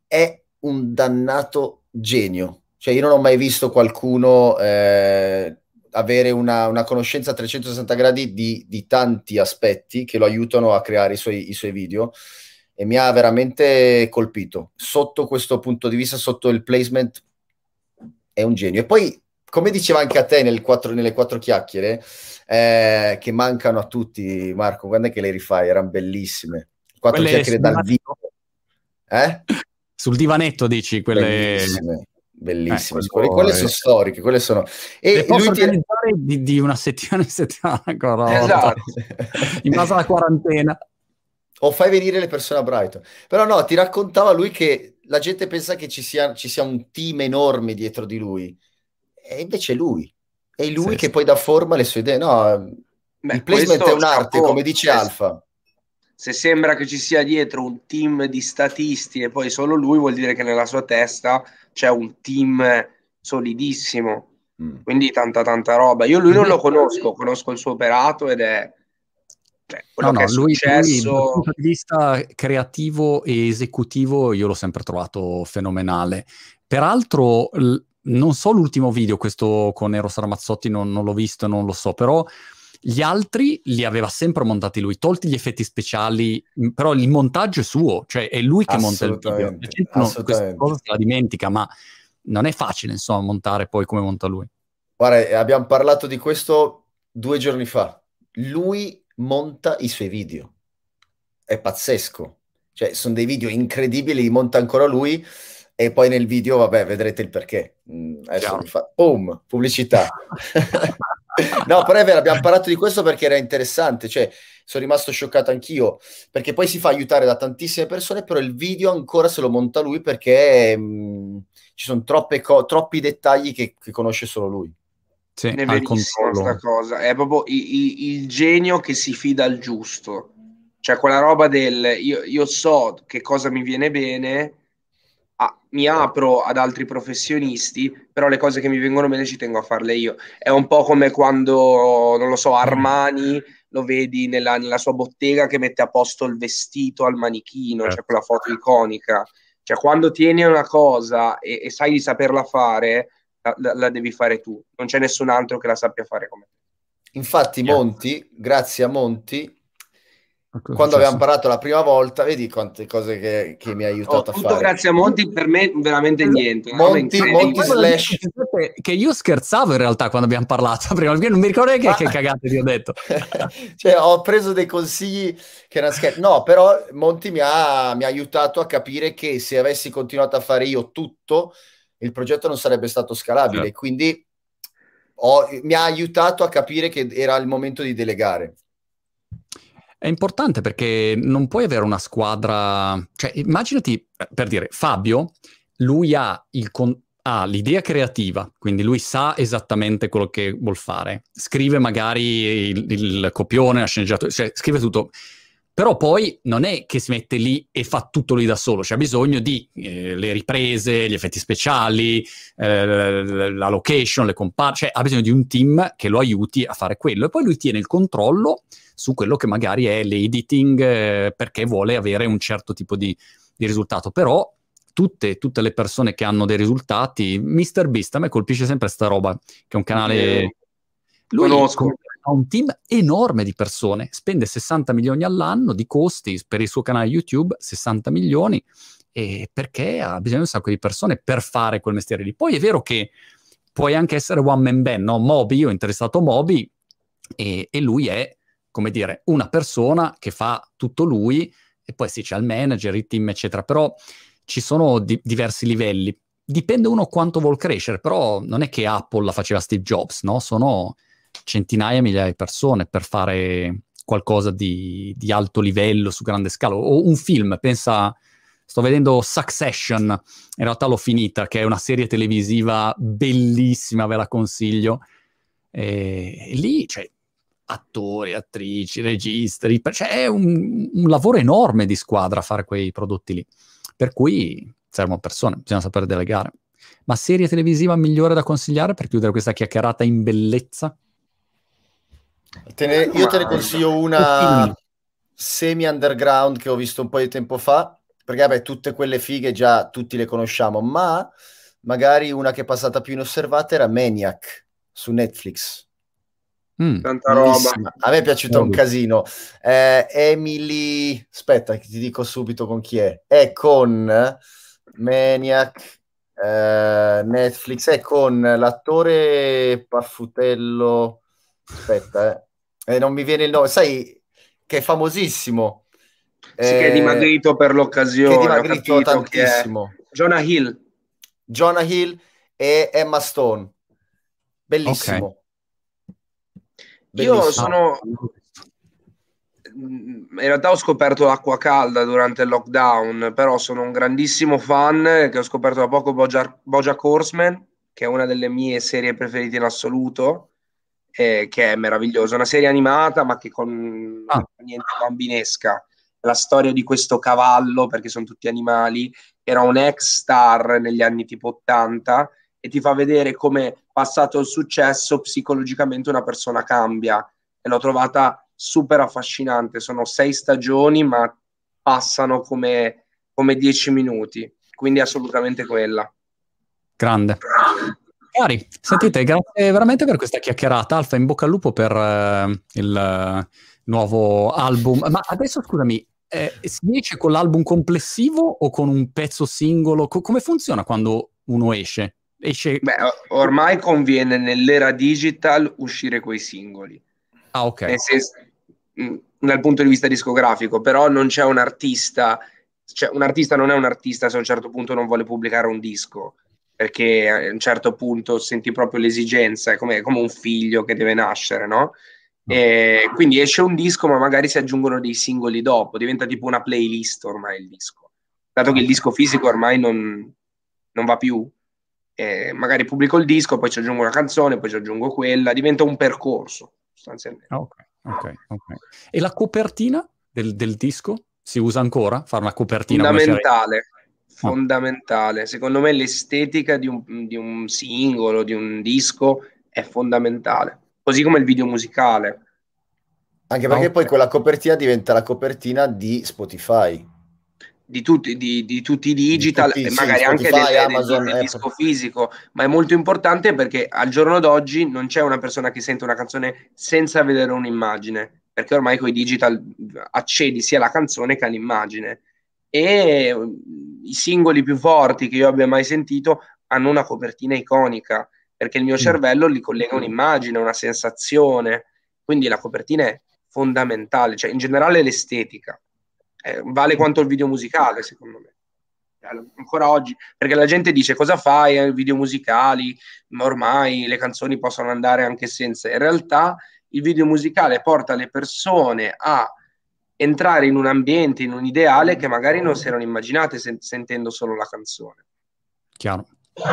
Speaker 3: È un dannato genio, cioè io non ho mai visto qualcuno eh, avere una, una, conoscenza a 360 gradi di, di, tanti aspetti che lo aiutano a creare i suoi, i suoi video e mi ha veramente colpito. Sotto questo punto di vista, sotto il placement, è un genio. E poi come diceva anche a te nel quattro, nelle quattro chiacchiere, eh, che mancano a tutti, Marco, quando è che le rifai? Erano bellissime. Quattro quelle chiacchiere dal vivo.
Speaker 1: Eh? Sul divanetto dici quelle...
Speaker 3: Bellissime. Bellissime, eh, quelle, quelle sono storiche, quelle sono...
Speaker 1: E lui ti... di, di, una settimana in settimana ancora, esatto. in base alla quarantena.
Speaker 3: O fai venire le persone a Brighton. Però no, ti raccontava lui che la gente pensa che ci sia, ci sia un team enorme dietro di lui e invece è lui. È lui sì, che sì. poi dà forma alle sue idee. No, Beh, il placement è un'arte, come dice Alfa.
Speaker 2: Se sembra che ci sia dietro un team di statisti e poi solo lui, vuol dire che nella sua testa c'è un team solidissimo. Mm. Quindi tanta tanta roba. Io lui non lo conosco, conosco il suo operato ed è
Speaker 1: cioè, quello no, che no, è lui, successo... lui, dal punto di vista creativo e esecutivo io l'ho sempre trovato fenomenale. Peraltro l- non so l'ultimo video, questo con Eros Ramazzotti non, non l'ho visto, non lo so, però gli altri li aveva sempre montati lui, tolti gli effetti speciali, però il montaggio è suo, cioè è lui che monta il video. La gente questa cosa se la dimentica, ma non è facile, insomma, montare poi come monta lui.
Speaker 3: Guarda, abbiamo parlato di questo due giorni fa. Lui monta i suoi video. È pazzesco. Cioè, sono dei video incredibili, li monta ancora lui e poi nel video, vabbè, vedrete il perché. Mm, adesso mi fa... Boom, pubblicità. no, però è vero, abbiamo parlato di questo perché era interessante, cioè sono rimasto scioccato anch'io, perché poi si fa aiutare da tantissime persone, però il video ancora se lo monta lui perché mh, mm, ci sono co- troppi dettagli che, che, conosce solo lui.
Speaker 2: Sì, è verissima questa cosa, è proprio il, il, il, genio che si fida al giusto, cioè quella roba del io, io so che cosa mi viene bene ah, mi apro ad altri professionisti, però le cose che mi vengono bene ci tengo a farle io. È un po' come quando, non lo so, Armani lo vedi nella, nella sua bottega che mette a posto il vestito al manichino, c'è cioè quella foto iconica. Cioè, quando tieni una cosa e, e sai di saperla fare, la, la, la, devi fare tu. Non c'è nessun altro che la sappia fare come te.
Speaker 3: Infatti, Monti, grazie a Monti, quando abbiamo parlato la prima volta, vedi quante cose che, che mi ha aiutato oh, a fare.
Speaker 2: grazie a Monti, per me veramente niente.
Speaker 3: Monti, Monti slash...
Speaker 1: Che io scherzavo in realtà quando abbiamo parlato prima, perché non mi ricordo neanche ah. che cagate vi ho detto.
Speaker 3: cioè, ho preso dei consigli che erano scherzi. No, però Monti mi ha, mi ha aiutato a capire che se avessi continuato a fare io tutto, il progetto non sarebbe stato scalabile. Certo. Quindi ho, mi ha aiutato a capire che era il momento di delegare.
Speaker 1: È importante perché non puoi avere una squadra, cioè immaginati, per dire, Fabio, lui ha, con... ha, l'idea creativa, quindi lui sa esattamente quello che vuol fare, scrive magari il, il copione, la sceneggiatura, cioè scrive tutto, però poi non è che si mette lì e fa tutto lui da solo, c'è bisogno di eh, le riprese, gli effetti speciali, eh, la location, le compar- cioè ha bisogno di un team che lo aiuti a fare quello. E poi lui tiene il controllo su quello che magari è l'editing eh, perché vuole avere un certo tipo di, di risultato, però tutte, tutte, le persone che hanno dei risultati, Mr. Beast a me colpisce sempre sta roba, che è un canale... Lui Conosco ha un team enorme di persone, spende 60 milioni all'anno di costi per il suo canale YouTube, 60 milioni, perché ha bisogno di un sacco di persone per fare quel mestiere lì. Poi è vero che puoi anche essere one man band, no? Moby, io ho interessato Moby e, e lui è, come dire, una persona che fa tutto lui e poi sì, c'è il manager, il team, eccetera, però ci sono di- diversi livelli. Dipende uno quanto vuol crescere, però non è che Apple la faceva Steve Jobs, no? Sono centinaia, migliaia di persone per fare qualcosa di, di alto livello su grande scala. O un film, pensa, sto vedendo Succession, in realtà l'ho finita, che è una serie televisiva bellissima, ve la consiglio. E, lì, cioè, attori, attrici, registi, cioè è un, un, lavoro enorme di squadra fare quei prodotti lì. Per cui servono persone, bisogna sapere delegare. Ma serie televisiva migliore da consigliare per chiudere questa chiacchierata in bellezza?
Speaker 3: Te ne, io te ne consiglio una semi underground che ho visto un po' di tempo fa, perché vabbè, tutte quelle fighe già tutti le conosciamo, ma magari una che è passata più inosservata era Maniac su Netflix.
Speaker 2: Mm, Tanta roba.
Speaker 3: A me è piaciuto oh, un casino. Eh, Emily, aspetta, ti dico subito con chi è. È con Maniac, eh, Netflix, è con l'attore Paffutello Aspetta, eh. eh. non mi viene il nome. Sai che è famosissimo.
Speaker 2: Sì, eh, che è dimagrito per l'occasione. Che è
Speaker 3: dimagrito tantissimo.
Speaker 2: Jonah Hill.
Speaker 3: Jonah Hill e Emma Stone. Bellissimo. Okay.
Speaker 2: Bellissimo. Io sono... In realtà ho scoperto l'acqua calda durante il lockdown, però sono un grandissimo fan che ho scoperto da poco Bojack, Bojack Horseman, che è una delle mie serie preferite in assoluto eh, che è meravigliosa, una serie animata ma che con ah. niente bambinesca. La storia di questo cavallo, perché sono tutti animali, era un ex star negli anni tipo 80 e ti fa vedere come passato il successo psicologicamente una persona cambia e l'ho trovata super affascinante. Sono sei stagioni ma passano come, come dieci minuti, quindi assolutamente quella.
Speaker 1: Grande. Cari, sentite, grazie veramente per questa chiacchierata. Alfa, in bocca al lupo per uh, il uh, nuovo album. Ma adesso scusami, eh, si esce con l'album complessivo o con un pezzo singolo? Co- come funziona quando uno esce? esce...
Speaker 2: Beh, ormai conviene nell'era digital uscire coi singoli.
Speaker 1: Ah, ok. Nel
Speaker 2: senso, mh, dal punto di vista discografico, però non c'è un artista, cioè un artista non è un artista se a un certo punto non vuole pubblicare un disco perché a un certo punto senti proprio l'esigenza, è come, come un figlio che deve nascere, no? E quindi esce un disco, ma magari si aggiungono dei singoli dopo, diventa tipo una playlist ormai il disco. Dato che il disco fisico ormai non, non va più, eh, magari pubblico il disco, poi ci aggiungo una canzone, poi ci aggiungo quella, diventa un percorso sostanzialmente.
Speaker 1: Ok, ok, ok. E la copertina del, del disco si usa ancora? Fare una copertina?
Speaker 2: Fondamentale fondamentale. Secondo me l'estetica di un, di un, singolo, di un disco è fondamentale, così come il video musicale.
Speaker 3: Anche perché okay. poi quella copertina diventa la copertina di Spotify.
Speaker 2: Di tutti, di, di tutti i digital tutti, e magari sì, anche del, Amazon, del, del disco fisico, ma è molto importante perché al giorno d'oggi non c'è una persona che sente una canzone senza vedere un'immagine, perché ormai con i digital accedi sia alla canzone che all'immagine e mm, i singoli più forti che io abbia mai sentito hanno una copertina iconica perché il mio mm. cervello li collega un'immagine, una sensazione, quindi la copertina è fondamentale, cioè in generale l'estetica eh, vale quanto il video musicale secondo me. ancora oggi, perché la gente dice cosa fai ai video musicali, ma ormai le canzoni possono andare anche senza. In realtà il video musicale porta le persone a entrare in un ambiente, in un ideale che magari non si erano immaginate sen- sentendo solo la canzone.
Speaker 1: Chiaro,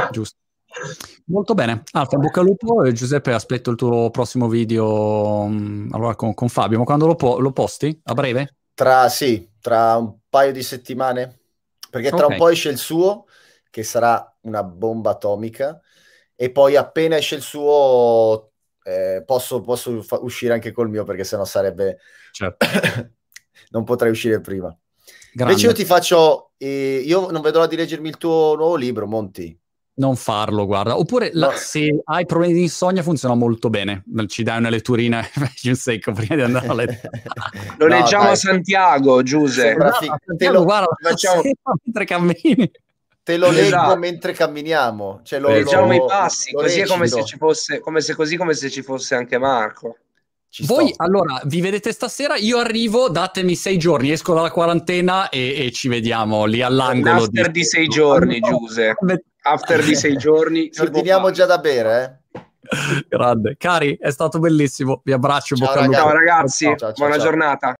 Speaker 1: giusto. Molto bene, Alfa, bocca al lupo. E Giuseppe, aspetto il tuo prossimo video mm, allora, con, con, Fabio. Ma quando lo, po- lo, posti? A breve?
Speaker 3: Tra, sì, tra un paio di settimane. Perché tra okay. un po' esce il suo, che sarà una bomba atomica. E poi appena esce il suo, eh, posso, posso fa- uscire anche col mio, perché sennò sarebbe... Certo. non potrei uscire prima. Grande. Invece io ti faccio... Eh, io non vedo l'ora di leggermi il tuo nuovo libro, Monti.
Speaker 1: Non farlo, guarda. Oppure no. la, se hai problemi di insonnia funziona molto bene. Ci dai una letturina un secco prima di andare a letto.
Speaker 2: lo no, leggiamo dai. a Santiago, Giuseppe. No,
Speaker 1: fi- te lo guarda, facciamo mentre cammini.
Speaker 3: Te lo leggo esatto. mentre camminiamo.
Speaker 2: Cioè, lo, leggiamo lo, i passi, così come se ci fosse, come se, così come se ci fosse anche Marco.
Speaker 1: Ci Voi sto. allora vi vedete stasera? Io arrivo, datemi sei giorni, esco dalla quarantena e, e ci vediamo lì all'angolo.
Speaker 2: After di, di sei giorni, Giuseppe. After di sei giorni.
Speaker 3: Ordiniamo già da bere, eh?
Speaker 1: Grande. Cari, è stato bellissimo. Vi abbraccio.
Speaker 2: Ciao, ragazzi. Ciao, ragazzi. Ciao, ciao, buona giornata.